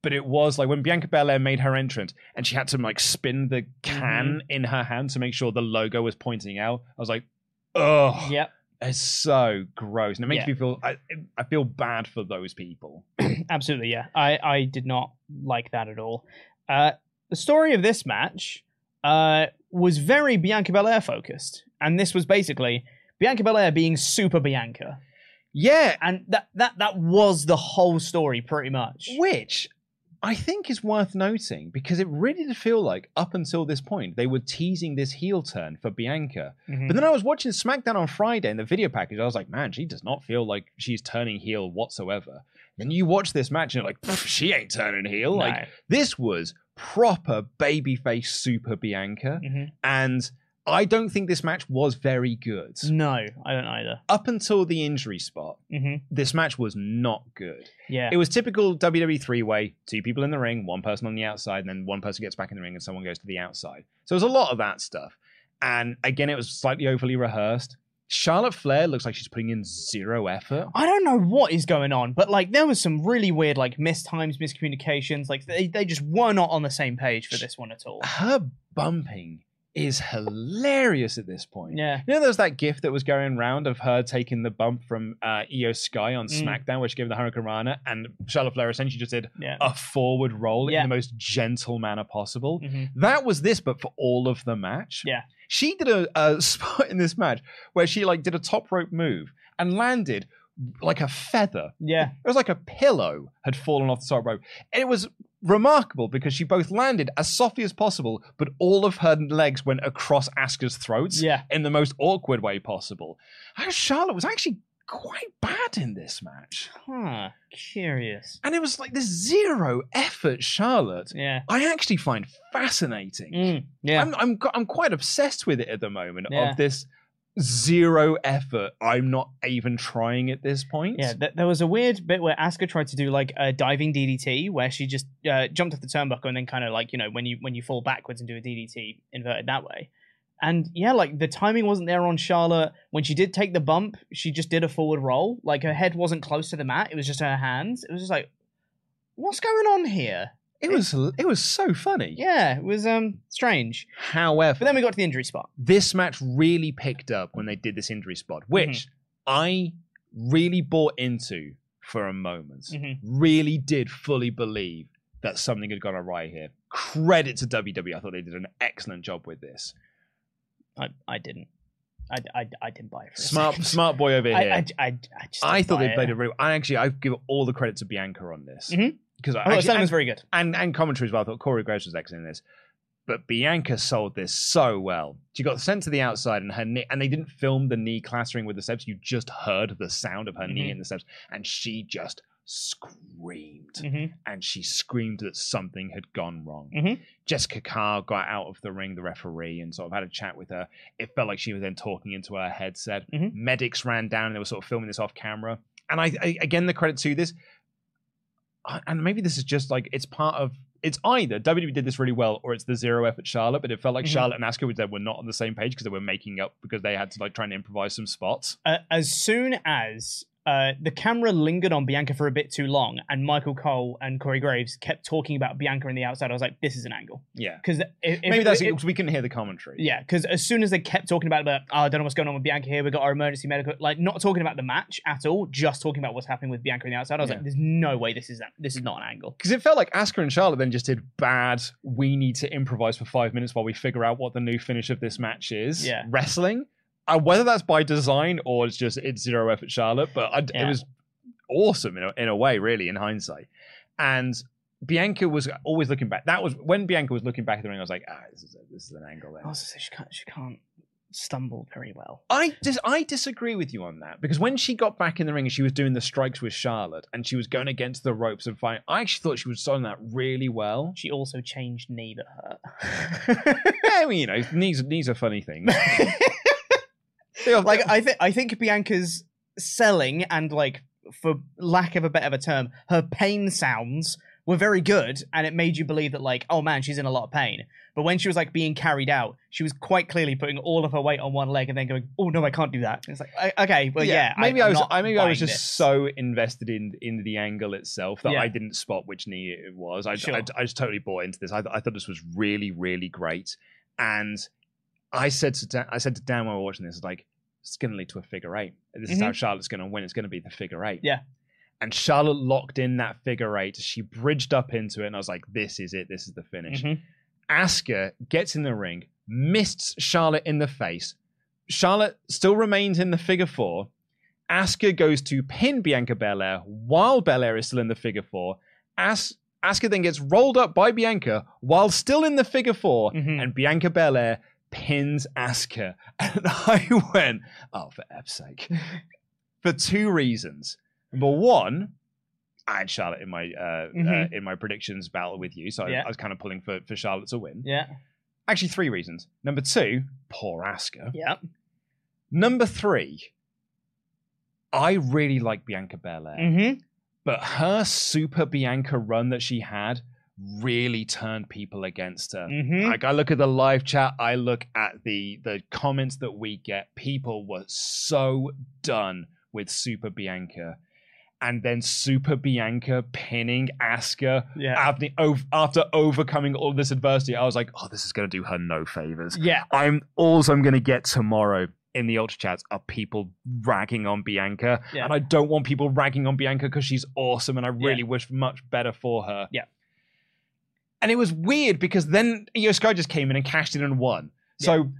But it was like when Bianca Belair made her entrance and she had to like spin the can in her hand to make sure the logo was pointing out. I was like, oh, Yep. it's so gross, and it makes Yeah. me feel I, I feel bad for those people. Absolutely, yeah. I, I did not like that at all. Uh, the story of this match uh, was very Bianca Belair focused, and this was basically Bianca Belair being super Bianca, Yeah, and that that that was the whole story pretty much. which I think is worth noting because it really did feel like up until this point they were teasing this heel turn for Bianca. Mhm. But then I was watching SmackDown on Friday in the video package. I was like, man, she does not feel like she's turning heel whatsoever. Then you watch this match and you're like, she ain't turning heel. Like this was proper babyface super Bianca, Mhm. and I don't think this match was very good. No, I don't either. Up until the injury spot, hmm this match was not good. Yeah, It was typical WWE three way: two people in the ring, one person on the outside, and then one person gets back in the ring and someone goes to the outside. So there's a lot of that stuff. And again, it was slightly overly rehearsed. Charlotte Flair looks like she's putting in zero effort. I don't know what is going on, but like there was some really weird like mistimes, miscommunications. Like they, they just were not on the same page for this one at all. Her bumping is hilarious at this point. Yeah. You know, there's that gif that was going around of her taking the bump from uh, Iyo Sky on Mm. SmackDown, which gave the Hurricanrana, and Charlotte Flair essentially just did Yeah. a forward roll Yeah. in the most gentle manner possible. Mhm. That was this, but for all of the match. Yeah. She did a, a spot in this match where she like did a top rope move and landed like a feather. Yeah. It was like a pillow had fallen off the top rope. And it was remarkable because she both landed as softly as possible, but all of her legs went across Asuka's throats Yeah. in the most awkward way possible. And Charlotte was actually quite bad in this match. Huh. Curious. And it was like this zero effort Charlotte. Yeah. I actually find fascinating. Mm. Yeah. I'm, I'm I'm quite obsessed with it at the moment Yeah. of this zero effort. I'm not even trying at this point. Yeah, th- there was a weird bit where Asuka tried to do like a diving DDT, where she just uh, jumped off the turnbuckle and then kind of like you know when you when you fall backwards and do a DDT inverted that way. And yeah, like the timing wasn't there on Charlotte. When she did take the bump, she just did a forward roll. Like her head wasn't close to the mat; it was just her hands. It was just like, what's going on here? It was it was so funny. Yeah, it was um strange. However, But then we got to the injury spot. this match really picked up when they did this injury spot, which Mm-hmm. I really bought into for a moment. Mhm. Really did fully believe that something had gone awry here. Credit to WWE. I thought they did an excellent job with this. I I didn't. I, I, I didn't buy it. For Smart second. smart boy over here. I, I, I, I just I thought they played it really. I actually I give all the credit to Bianca on this Mhm. Because I Stone was very good. and and commentary as well. I thought Corey Graves was excellent in this, but Bianca sold this so well. She got sent to the outside and her knee, and they didn't film the knee clattering with the steps. You just heard the sound of her knee Mhm. in the steps, and she just screamed Mhm. and she screamed that something had gone wrong. Mhm. Jessica Carr got out of the ring, the referee, and sort of had a chat with her. It felt like she was then talking into her headset. Mhm. Medics ran down and they were sort of filming this off camera. And I, I again, the credit to this, and maybe this is just like it's part of. It's either WWE did this really well, or it's the zero effort Charlotte. But it felt like Mhm. Charlotte and Asuka were- were not on the same page because they were making up because they had to like try and improvise some spots. uh, as soon as uh, the camera lingered on Bianca for a bit too long, and Michael Cole and Corey Graves kept talking about Bianca in the outside, I was like, "This is an angle." Yeah, Because maybe that's it, 'cause we couldn't hear the commentary. yeah. Because as soon as they kept talking about the, oh, I don't know what's going on with Bianca here. We got our emergency medical, like not talking about the match at all, just talking about what's happening with Bianca in the outside. I was Yeah. like, "There's no way this is this is not an angle." Because it felt like Asuka and Charlotte then just did bad. We need to improvise for five minutes while we figure out what the new finish of this match is. Yeah. wrestling. Whether that's by design or it's just it's zero effort Charlotte, but I, Yeah. it was awesome in a, in a way, really, in hindsight. And Bianca was always looking back. That was when Bianca was looking back at the ring. I was like, ah, this is a, this is an angle there. I was just say she can't she can't stumbled very well. I dis- I disagree with you on that because when she got back in the ring and she was doing the strikes with Charlotte and she was going against the ropes and fighting, I actually thought she was doing that really well. She also changed knee that hurt. I mean, you know, knees knees are funny things. Like I think I think Bianca's selling and like for lack of a better term, her pain sounds were very good and it made you believe that like oh man she's in a lot of pain but when she was like being carried out she was quite clearly putting all of her weight on one leg and then going oh no i can't do that it's like I- okay well yeah, maybe I, I'm was I maybe I was just this. so invested in in the angle itself that Yeah. I didn't spot which knee it was. I, Sure. I, I just totally bought into this. I, I thought this was really really great, and I said to Dan, I said to Dan while we were watching this, like it's going to lead to a figure eight. This is how Charlotte's going to win. It's going to be the figure eight. Mm-hmm. Yeah. And Charlotte locked in that figure eight. She bridged up into it, and I was like, "This is it. This is the finish." Mhm. Asuka gets in the ring, mists Charlotte in the face. Charlotte still remains in the figure four. Asuka goes to pin Bianca Belair while Belair is still in the figure four. As- Asuka then gets rolled up by Bianca while still in the figure 4 Mhm. and Bianca Belair pins Asuka. And I went, oh, for F's sake. for two reasons. Number one, I had Charlotte in my uh, uh, Mhm. in my predictions battle with you, so I- Yeah. I was kind of pulling for, for Charlotte to win. yeah Actually, three reasons. Number two, poor Asuka. yeah Number three, I really like Bianca Belair, mm-hmm. but her Super Bianca run that she had really turned people against her. Mm-hmm. Like I look at the live chat, I look at the the comments that we get. People were so done with Super Bianca. And then Super Bianca pinning Asuka Yeah. after, after overcoming all this adversity. I was like, oh, this is going to do her no favors. yeah I'm also I'm going to get tomorrow in the ultra chats are people ragging on Bianca, Yeah. and I don't want people ragging on Bianca because she's awesome, and I Yeah. really wish much better for her. Yeah. And it was weird because then Iyo Sky just came in and cashed in and won. So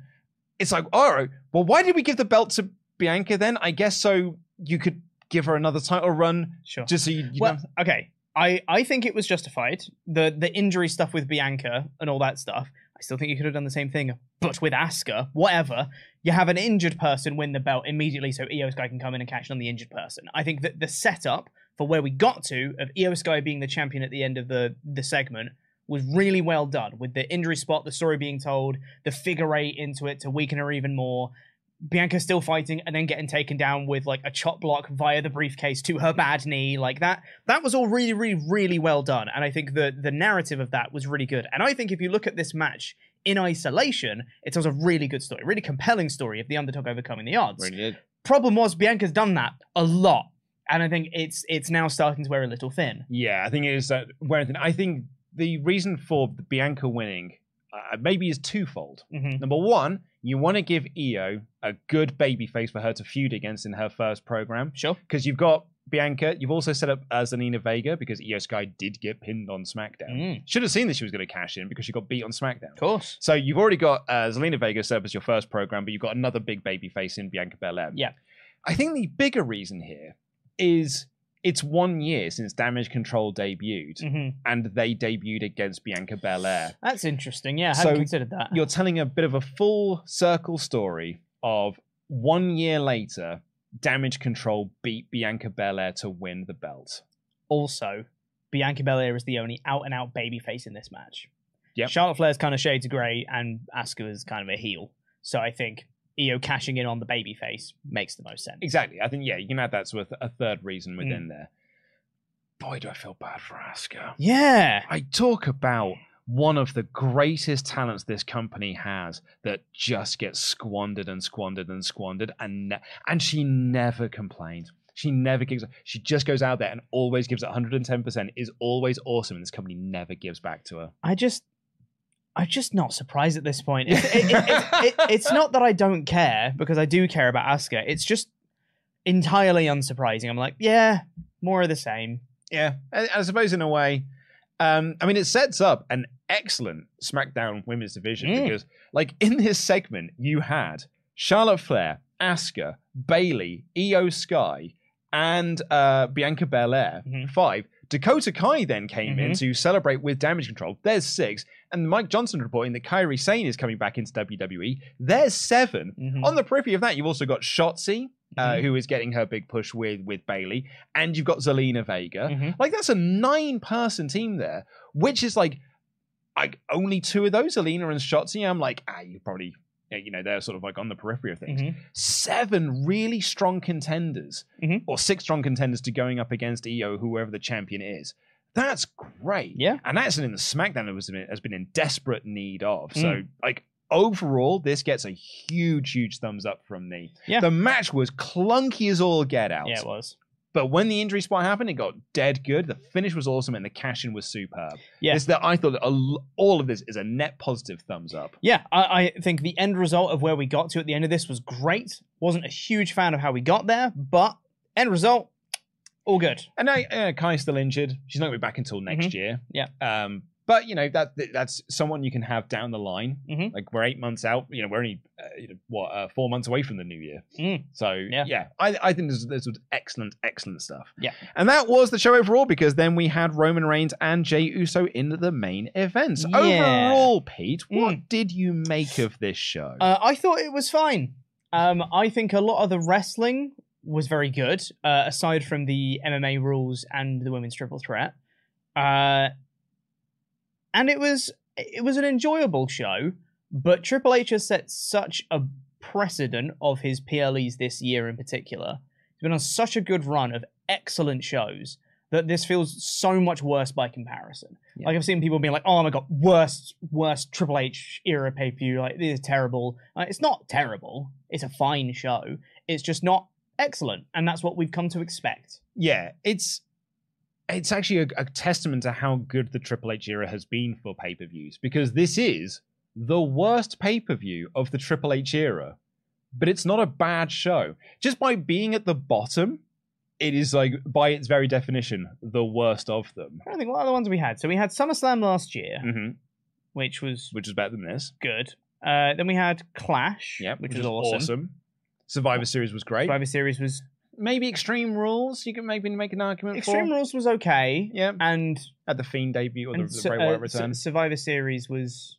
it's like, all right, well, why did we give the belt to Bianca then? I guess so you could give her another title run, sure just so you, you well, know. okay. I, I think it was justified. The the injury stuff with Bianca and all that stuff. I still think you could have done the same thing, but with Asuka, whatever. You have an injured person win the belt immediately, so Iyo Sky can come in and cash in on the injured person. I think that the setup for where we got to of Iyo Sky being the champion at the end of the the segment was really well done with the injury spot, the story being told, the figure eight into it to weaken her even more. Bianca still fighting and then getting taken down with like a chop block via the briefcase to her bad knee, like that. That was all really, really, really well done. And I think the the narrative of that was really good. And I think if you look at this match in isolation, it tells a really good story, really compelling story of the underdog overcoming the odds. Problem was Bianca's done that a lot. And I think it's it's now starting to wear a little thin. Yeah, I think it is uh, that thin. I think the reason for Bianca winning uh, maybe is twofold. Mhm. Number one, you want to give Iyo a good baby face for her to feud against in her first program. Sure. Because you've got Bianca, you've also set up as Zelina Vega because Iyo Sky did get pinned on SmackDown. Mm. Should have seen that she was going to cash in because she got beat on SmackDown. Of course. So you've already got uh, Zelina Vega set up as your first program, but you've got another big baby face in Bianca Belair. Yeah. I think the bigger reason here is it's one year since Damage Control debuted, hmm and they debuted against Bianca Belair. That's interesting. Yeah, I So hadn't considered that. You're telling a bit of a full circle story of one year later, Damage Control beat Bianca Belair to win the belt. also, Bianca Belair is the only out and out babyface in this match. Yep. Charlotte Flair's kind of shades of grey, and Asuka is kind of a heel. So I think Iyo cashing in on the baby face makes the most sense. Exactly. I think, yeah, you can add that to a, a third reason Mm. within there. Boy, do I feel bad for Asuka. Yeah. I talk about one of the greatest talents this company has that just gets squandered and squandered and squandered, and ne- and she never complains. She never gives. She just goes out there and always gives it 110. percent Is always awesome, and this company never gives back to her. I just, I'm just not surprised at this point. It's, it, it, it, it, it's not that I don't care because I do care about Asuka. It's just entirely unsurprising. I'm like, yeah, more of the same. Yeah, I, I suppose in a way. Um, I mean, it sets up an excellent SmackDown Women's Division Mm. because, like, in this segment, you had Charlotte Flair, Asuka, Bayley, Iyo Sky, and uh, Bianca Belair. Mhm. Five Dakota Kai then came in Mhm. to celebrate with Damage Control. There's six. And Mike Johnson reporting that Kairi Sane is coming back into WWE. There's 7 Mhm. On the periphery of that, you've also got Shotzi, uh, Mhm. who is getting her big push with with Bayley, and you've got Zelina Vega. Mhm. Like that's a nine person team there, which is like, like only two of those, Zelina and Shotzi. I'm like, ah, you probably, you know, they're sort of like on the periphery of things. Mhm. Seven really strong contenders, Mhm. or six strong contenders to going up against Iyo, whoever the champion is. That's great. Yeah. And that's something the SmackDown has been, has been in desperate need of. So, Mm. like, overall, this gets a huge, huge thumbs up from me. Yeah. The match was clunky as all get out. Yeah, it was. But when the injury spot happened, it got dead good. The finish was awesome, and the cash in was superb. Yeah. This, that I thought that all of this is a net positive thumbs up. Yeah, I, I think the end result of where we got to at the end of this was great. Wasn't a huge fan of how we got there, but end result, all good. And now uh, Kai's still injured. She's not going to be back until next Mhm. year. Yeah. Um, but you know that that's someone you can have down the line. Mhm. Like we're eight months out. You know we're only uh, you know, what uh, four months away from the new year. Mm. So yeah, Yeah. I, I think this, this was excellent, excellent stuff. Yeah. And that was the show overall because then we had Roman Reigns and Jey Uso in the main events. Yeah. Overall, Pete, what Mm. did you make of this show? Uh, I thought it was fine. Um, I think a lot of the wrestling was very good, uh, aside from the MMA rules and the women's triple threat. Uh, and it was it was an enjoyable show, but Triple H has set such a precedent of his PLEs this year in particular. He's been on such a good run of excellent shows that this feels so much worse by comparison. Yeah. Like I've seen people being like, "Oh my god, worst, worst Triple H era pay per view. Like this is terrible." Like, it's not terrible. It's a fine show. It's just not excellent, and that's what we've come to expect. yeah, it's it's actually a, a testament to how good the Triple H era has been for pay per views because this is the worst pay per view of the Triple H era, but it's not a bad show. Just by being at the bottom, it is like by its very definition the worst of them, I don't think what the ones we had. So we had SummerSlam last year, hmm which was which is better than this. good. Uh, then we had Clash, Yeah, which, was awesome. Survivor Series was great. Survivor Series was Maybe Extreme Rules. You could maybe make an argument Extreme for. Rules was okay, Yeah, and, at the Fiend debut or the, the Bray uh, Wyatt Su- return. Survivor Series was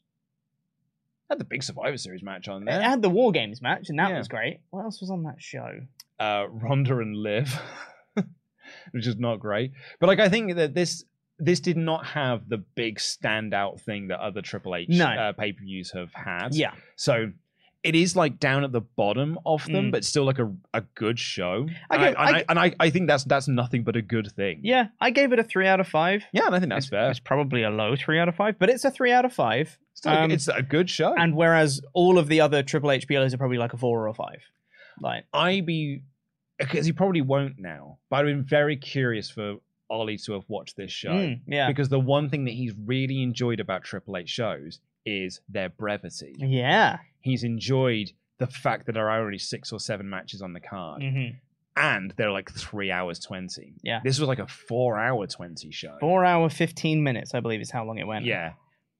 had the big Survivor Series match on there. it had the War Games match, and that Yeah. was great. What else was on that show? uh, Ronda and Liv, which is not great. But like, I think that this this did not have the big standout thing that other Triple H No. uh, pay per views have had. Yeah, So it is like down at the bottom of them, Mm. but still like a, a good show. I and, I, and, I I, gi- and I, I think that's that's nothing but a good thing. yeah. I gave it a three out of five. yeah, and I think that's it's, fair. It's probably a low three out of five, but it's a three out of five. Still um, it's a good show. And whereas all of the other Triple H PLOs are probably like a four or a five. Like, I be because he probably won't now, but I've been very curious for Oli to have watched this show. mm, yeah, because the one thing that he's really enjoyed about Triple H shows is their brevity. yeah. He's enjoyed the fact that there are only six or seven matches on the card, hmm and they're like three hours twenty. Yeah. this was like a four-hour twenty show. Four hour fifteen minutes, I believe, is how long it went. Yeah,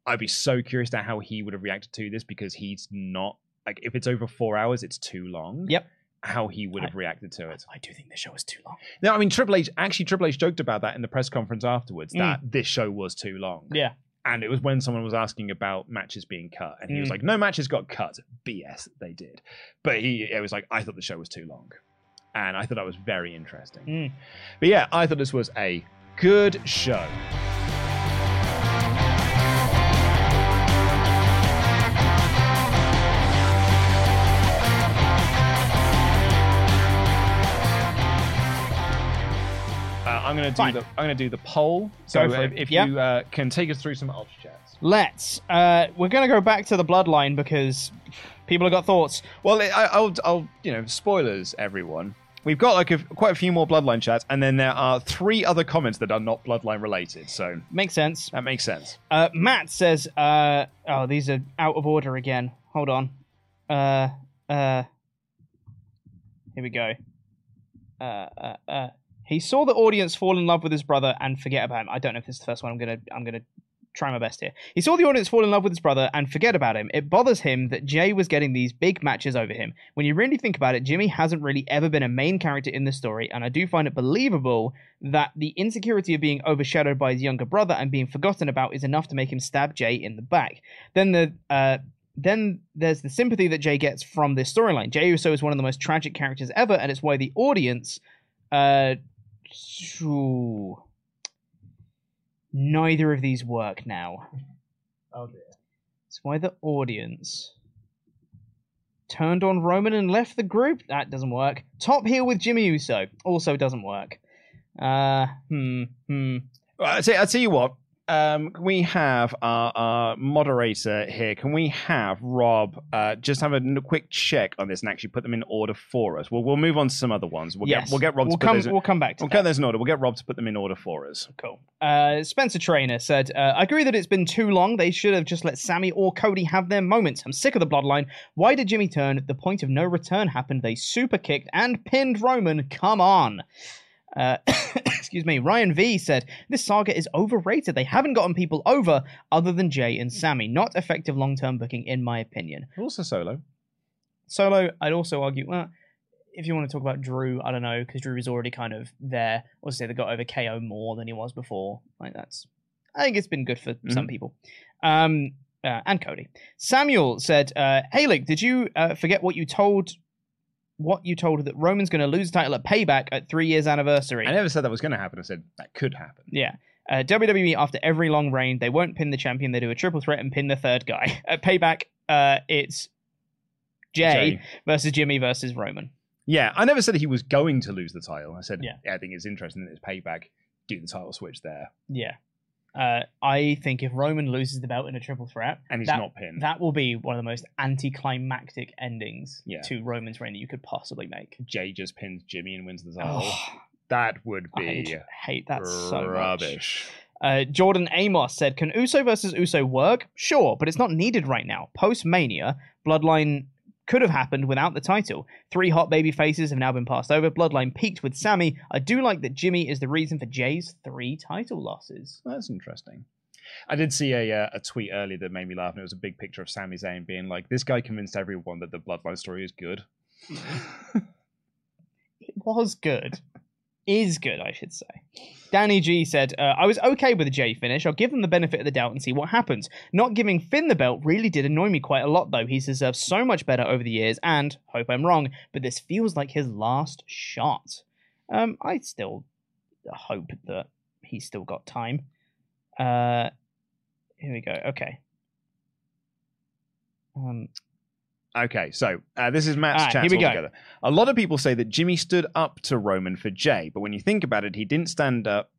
I'd be so curious to how he would have reacted to this because he's not like if it's over four hours, it's too long. Yep. How he would I- have reacted to it. I do think the show was too long. No, I mean Triple H actually Triple H joked about that in the press conference afterwards that this show was too long. Yeah. And it was when someone was asking about matches being cut, and he was Mm. like, "No matches got cut. BS, they did." But he, it was like, "I thought the show was too long," and I thought that was very interesting. Mm. But yeah, I thought this was a good show. I'm gonna do Fine. the I'm gonna do the poll. So for if, it. if Yep. you uh, can take us through some ultra chats. Let's. Uh, we're gonna go back to the bloodline because people have got thoughts. Well, I, I'll, I'll, you know, spoilers, everyone. We've got like a, quite a few more Bloodline chats, and then there are three other comments that are not Bloodline related. So Makes sense. that makes sense. Uh, Matt says, uh, "Oh, these are out of order again. Hold on. Uh, uh, here we go. Uh, uh, uh, he saw the audience fall in love with his brother and forget about him. I don't know if this is the first one. I'm gonna, I'm gonna try my best here. He saw the audience fall in love with his brother and forget about him. It bothers him that Jey was getting these big matches over him. When you really think about it, Jimmy hasn't really ever been a main character in the story, and I do find it believable that the insecurity of being overshadowed by his younger brother and being forgotten about is enough to make him stab Jey in the back. Then the uh, then there's the sympathy that Jey gets from this storyline. Jey Uso is one of the most tragic characters ever, and it's why the audience. Uh, ooh, neither of these work now. Oh dear. It's why the audience turned on Roman and left the group. That doesn't work. Top heel with Jimmy Uso also doesn't work. Uh, hmm, hmm. Well, I'll tell, I'll tell you what. Um, can we have our, our moderator here? Can we have Rob uh, just have a quick check on this and actually put them in order for us? We'll we'll move on to some other ones. We'll yes, get we'll get Rob We'll to put come. those in, We'll come back to we'll that. get those in order. We'll get Rob to put them in order for us. Cool. Uh, Spencer Trainer said, uh, I agree that it's been too long. They should have just let Sami or Cody have their moments. I'm sick of the bloodline. Why did Jimmy turn? The point of no return happened. They super kicked and pinned Roman. Come on. Excuse me. Ryan V said, This saga is overrated. They haven't gotten people over other than Jey and Sami. Not effective long term booking, in my opinion. Also solo. Solo, I'd also argue, well, if you want to talk about Drew, I don't know, because Drew is already kind of there. Obviously, they got over KO more than he was before. Like that's, I think it's been good for some people. Um, uh, and Cody. Samuel said, uh, "Hey, Luke, did you uh, forget what you told? What you told her that Roman's going to lose the title at Payback at three years anniversary? I never said that was going to happen. I said that could happen. Yeah. Uh, WWE, after every long reign, they won't pin the champion. They do a triple threat and pin the third guy. At Payback, uh, it's Jey, Jey. versus Jimmy versus Roman. Yeah, I never said he was going to lose the title. I said, Yeah. yeah, I think it's interesting that it's payback. Do the title switch there, Yeah. Uh, I think if Roman loses the belt in a triple threat, and he's that, not pinned. that will be one of the most anticlimactic endings Yeah. to Roman's reign that you could possibly make. Jey just pins Jimmy and wins the title. Oh, that would I be hate that so much. rubbish. Uh, Jordan Amos said, "Can Uso versus Uso work? Sure, but it's not needed right now. Post Mania, Bloodline could have happened without the title. Three hot baby faces have now been passed over. Bloodline peaked with Sami. I do like that Jimmy is the reason for Jey's three title losses. That's interesting. I did see a uh, a tweet earlier that made me laugh, and it was a big picture of Sami Zayn being like, "This guy convinced everyone that the Bloodline story is good." It was good. Is good, I should say. Danny G said, uh, I was okay with the Jey finish. I'll give them the benefit of the doubt and see what happens. Not giving Finn the belt really did annoy me quite a lot, though. He's deserved so much better over the years, and, hope I'm wrong, but this feels like his last shot. Um, I still hope that he's still got time. Uh, here we go. Okay. Um, Okay, so uh, this is Matt's Ah, chat here we go. altogether. A lot of people say that Jimmy stood up to Roman for Jay, but when you think about it, he didn't stand up.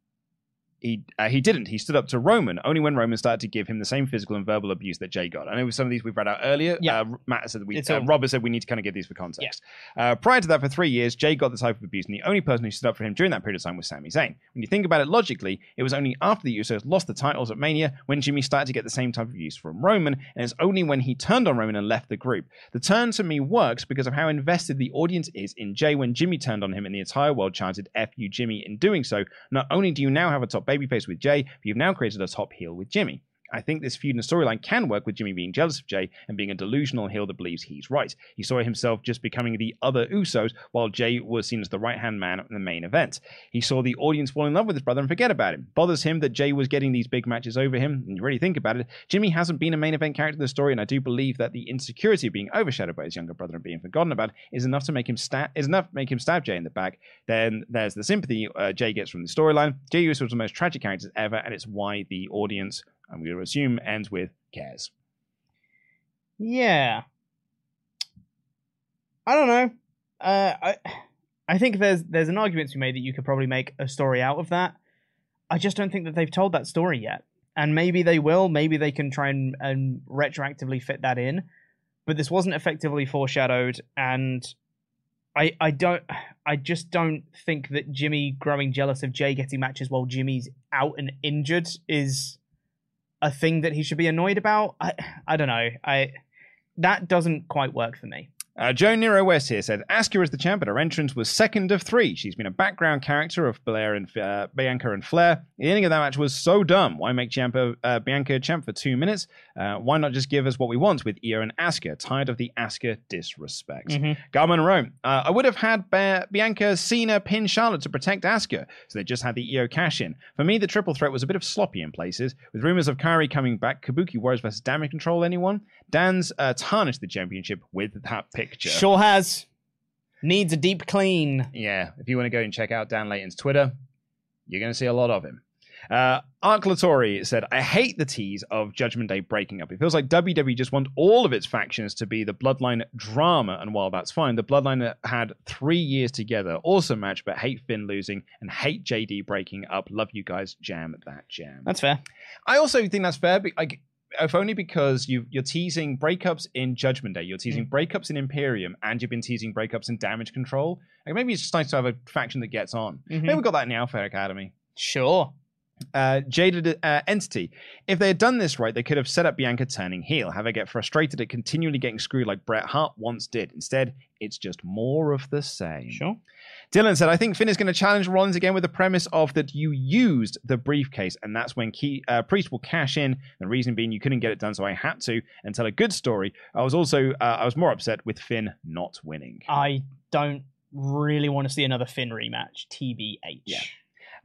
He uh, he didn't. He stood up to Roman only when Roman started to give him the same physical and verbal abuse that Jey got. I know some of these we've read out earlier. Yeah. Uh, Matt said that we. Uh, Robert said we need to kind of give these for context. Uh, prior to that, for three years, Jey got the type of abuse, and the only person who stood up for him during that period of time was Sami Zayn. When you think about it logically, it was only after the Usos lost the titles at Mania when Jimmy started to get the same type of abuse from Roman, and it's only when he turned on Roman and left the group. The turn to me works because of how invested the audience is in Jey when Jimmy turned on him, and the entire world chanted "F you, Jimmy." In doing so, not only do you now have a top babyface with Jey, but you've now created a top heel with Jimmy. I think this feud and storyline can work with Jimmy being jealous of Jey and being a delusional heel that believes he's right. He saw himself just becoming the other Usos, while Jey was seen as the right hand man in the main event. He saw the audience fall in love with his brother and forget about him. Bothers him that Jey was getting these big matches over him. And you really think about it, Jimmy hasn't been a main event character in the story, and I do believe that the insecurity of being overshadowed by his younger brother and being forgotten about is enough to make him stab is enough make him stab Jey in the back. Then there's the sympathy uh, Jey gets from the storyline. Jey Uso was the most tragic character ever, and it's why the audience I'm going to assume ends with cares. Yeah. I don't know. Uh, I I think there's there's an argument to be made that you could probably make a story out of that. I just don't think that they've told that story yet, and maybe they will. Maybe they can try and, and retroactively fit that in. But this wasn't effectively foreshadowed, and I I don't I just don't think that Jimmy growing jealous of Jey getting matches while Jimmy's out and injured is a thing that he should be annoyed about. I I don't know. I that doesn't quite work for me. Uh, Joe Nero West here said Asuka is the champ, but her entrance was second of three. She's been a background character of Blair and uh, Bianca and Flair. The ending of that match was so dumb. Why make Ciampa, uh, Bianca champ for two minutes? Uh, why not just give us what we want with Iyo and Asuka? Tired of the Asuka disrespect. Mhm. Garmin Rome. Uh, I would have had Ba- Bianca, Cena, pin Charlotte to protect Asuka, so they just had the Iyo cash in. For me, the triple threat was a bit of sloppy in places, with rumors of Kairi coming back. Kabuki Warriors versus Damage Control. Anyone? Dan's uh, tarnished the championship with that picture. Sure has. Needs a deep clean. Yeah, if you want to go and check out Dan Layton's Twitter, you're going to see a lot of him. Uh, Ark Latori said, I hate the tease of Judgment Day breaking up. It feels like WWE just want all of its factions to be the Bloodline drama, and while that's fine, the Bloodline had three years together. Awesome match, but hate Finn losing and hate JD breaking up. Love you guys. Jam that jam. That's fair. I also think that's fair. But like, if only because you you're teasing breakups in Judgment Day, you're teasing breakups in Imperium, and you've been teasing breakups in Damage Control. Like maybe it's just nice to have a faction that gets on. Mhm. Maybe we've got that in the Alpha Academy. Sure. Uh, Jaded uh, Entity. If they had done this right, they could have set up Bianca turning heel, have her get frustrated at continually getting screwed like Bret Hart once did. Instead, it's just more of the same. Sure. Dylan said, I think Finn is going to challenge Rollins again with the premise of that you used the briefcase, and that's when Key, uh, Priest will cash in. The reason being you couldn't get it done, so I had to, and tell a good story. I was also, uh, I was more upset with Finn not winning. I don't really want to see another Finn rematch. TBH. Yeah.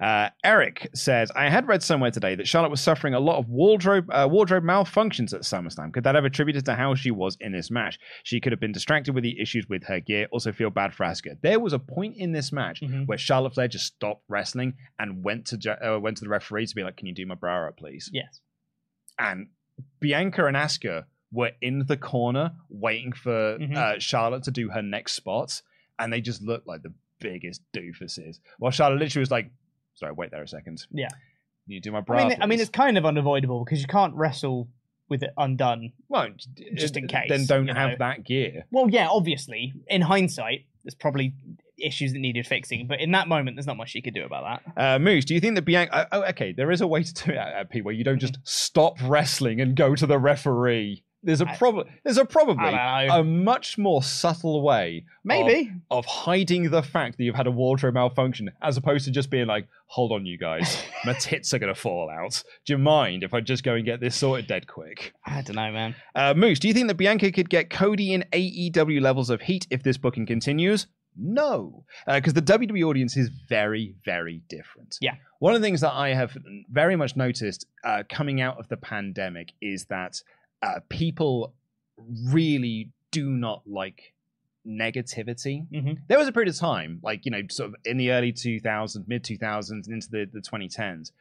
Uh, Eric says, I had read somewhere today that Charlotte was suffering a lot of wardrobe uh, wardrobe malfunctions at SummerSlam. Could that have attributed to how she was in this match? She could have been distracted with the issues with her gear. Also, feel bad for Asuka. There was a point in this match Mhm. where Charlotte Flair just stopped wrestling and went to uh, went to the referee to be like, "Can you do my bra up, please?" Yes. And Bianca and Asuka were in the corner waiting for Mhm. uh, Charlotte to do her next spots, and they just looked like the biggest doofuses. While Charlotte literally was like, "Sorry, wait there a second. Yeah. You do my bra?" I mean, I mean, it's kind of unavoidable because you can't wrestle with it undone. well, just in case, Then don't have know. that gear. Well, yeah, obviously, in hindsight, there's probably issues that needed fixing, but in that moment, there's not much you could do about that. Uh, Moose, do you think that Bianca? Oh, okay, there is a way to do it, uh, Pete, where you don't just stop wrestling and go to the referee. There's a problem. There's a probably I don't know. a much more subtle way, Maybe. of, of hiding the fact that you've had a wardrobe malfunction, as opposed to just being like, "Hold on, you guys, my tits are gonna fall out. Do you mind if I just go and get this sorted dead quick?" I don't know, man. Uh, Moose, do you think that Bianca could get Cody in AEW levels of heat if this booking continues? No, because the WWE audience is very, very different. Yeah. One of the things that I have very much noticed uh, coming out of the pandemic is that uh, people really do not like negativity. Mhm. There was a period of time, like, you know, sort of in the early 2000s, mid 2000s, and into the, the 2010s,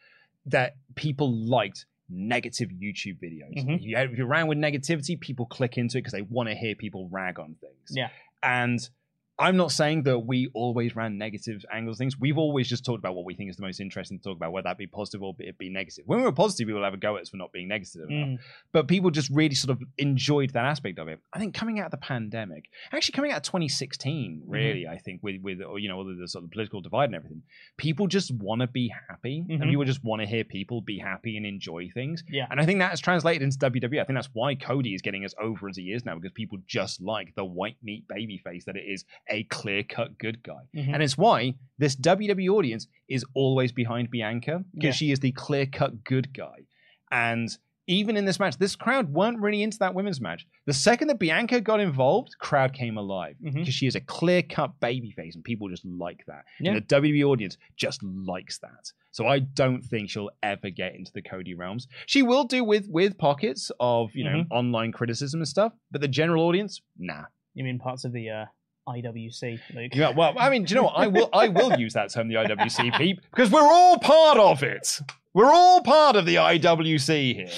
that people liked negative YouTube videos. Mhm. You, if you're around with negativity, people click into it because they want to hear people rag on things. Yeah. And I'm not saying that we always ran negative angles things. We've always just talked about what we think is the most interesting to talk about, whether that be positive or be, it be negative. When we were positive, people would have a go at us for not being negative enough. Mm. But people just really sort of enjoyed that aspect of it. I think coming out of the pandemic, actually coming out of 2016, Mm-hmm. really, I think with with you know all of the sort of political divide and everything, people just want to be happy, Mhm. and people just want to hear people be happy and enjoy things. Yeah. And I think that has translated into WWE. I think that's why Cody is getting as over as he is now because people just like the white meat baby face that it is a clear cut good guy. Mhm. And it's why this WWE audience is always behind Bianca because Yeah. she is the clear cut good guy. And even in this match, this crowd weren't really into that women's match. The second that Bianca got involved, crowd came alive because she is a clear cut babyface and people just like that. Yeah. And the WWE audience just likes that. So I don't think she'll ever get into the Cody realms. She will do with with pockets of, you know, Mhm. online criticism and stuff, but the general audience, nah. You mean parts of the uh, IWC, Luke? Yeah, well, I mean, do you know what? I will I will use that term, the IWC peep, because we're all part of it. We're all part of the IWC here.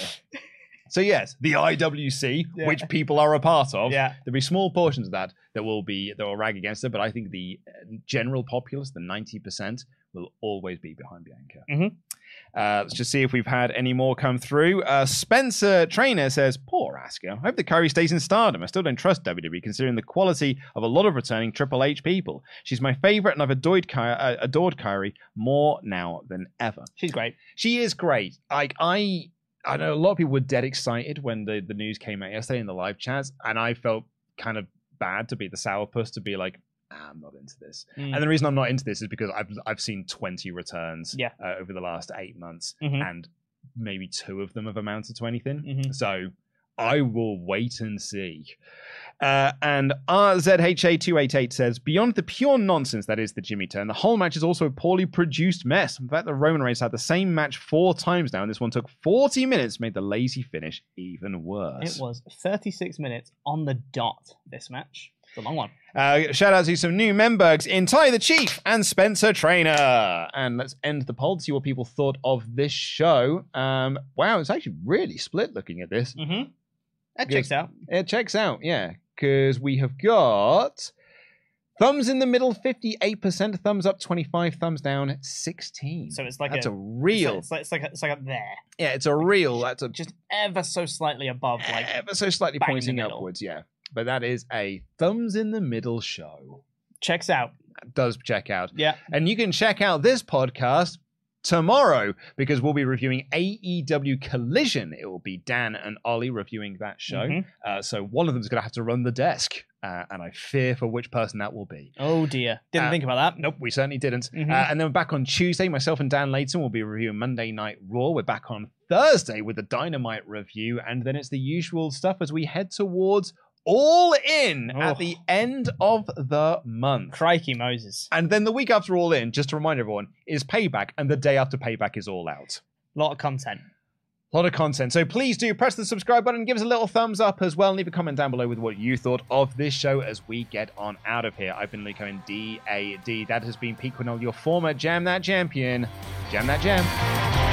So yes, the IWC, Yeah. which people are a part of, Yeah. there'll be small portions of that that will be that will rag against it, but I think the uh, general populace, the ninety percent, will always be behind Bianca. Mhm. Uh, let's just see if we've had any more come through. Uh, Spencer Trainer says, "Poor Asuka. I hope that Kairi stays in Stardom. I still don't trust WWE considering the quality of a lot of returning Triple H people. She's my favorite, and I've adored, Ky- uh, adored Kairi more now than ever. She's great. She is great. Like I, I know a lot of people were dead excited when the the news came out yesterday in the live chats, and I felt kind of bad to be the sourpuss to be like, I'm not into this. Mm. And the reason I'm not into this is because I've I've seen 20 returns Yeah. uh, over the last eight months, Mhm. and maybe two of them have amounted to anything. Mhm. So I will wait and see. Uh, and RZHA288 says, Beyond the pure nonsense that is the Jimmy turn, the whole match is also a poorly produced mess. In fact, the Roman Reigns had the same match four times now, and this one took 40 minutes, made the lazy finish even worse. It was 36 minutes on the dot, this match. It's a long one. Uh, shout out to some new members in Ty the Chief and Spencer Trainer. And let's end the poll to see what people thought of this show. Um, wow, it's actually really split looking at this. Mm-hmm. That checks out. It checks out, yeah, because we have got thumbs in the middle, 58%, thumbs up, 25, thumbs down, 16. So it's like that's a, a, real, It's like, it's like, it's like up there, yeah, it's a real, that's a just ever so slightly above, like ever so slightly bang in the pointing upwards, yeah. But that is a thumbs in the middle show. checks out. Does check out. Yeah. And you can check out this podcast tomorrow because we'll be reviewing AEW Collision. It will be Dan and Oli reviewing that show. Mhm. Uh, so one of them's going to have to run the desk, uh, and I fear for which person that will be. Oh dear, didn't Uh, think about that. Nope, we certainly didn't. Mhm. Uh, and then we're back on Tuesday. Myself and Dan Layton will be reviewing Monday Night Raw. We're back on Thursday with the Dynamite review, and then it's the usual stuff as we head towards All In Oh. at the oh. end of the month. Crikey Moses, And then the week after All In, just to remind everyone, is Payback, and the day after Payback is All Out. A lot of content. A lot of content. So please do press the subscribe button, give us a little thumbs up as well, and leave a comment down below with what you thought of this show as we get on out of here. I've been Luke Owen, DAD. That has been Pete Quinnell, your former Jam That Champion. Jam That Jam.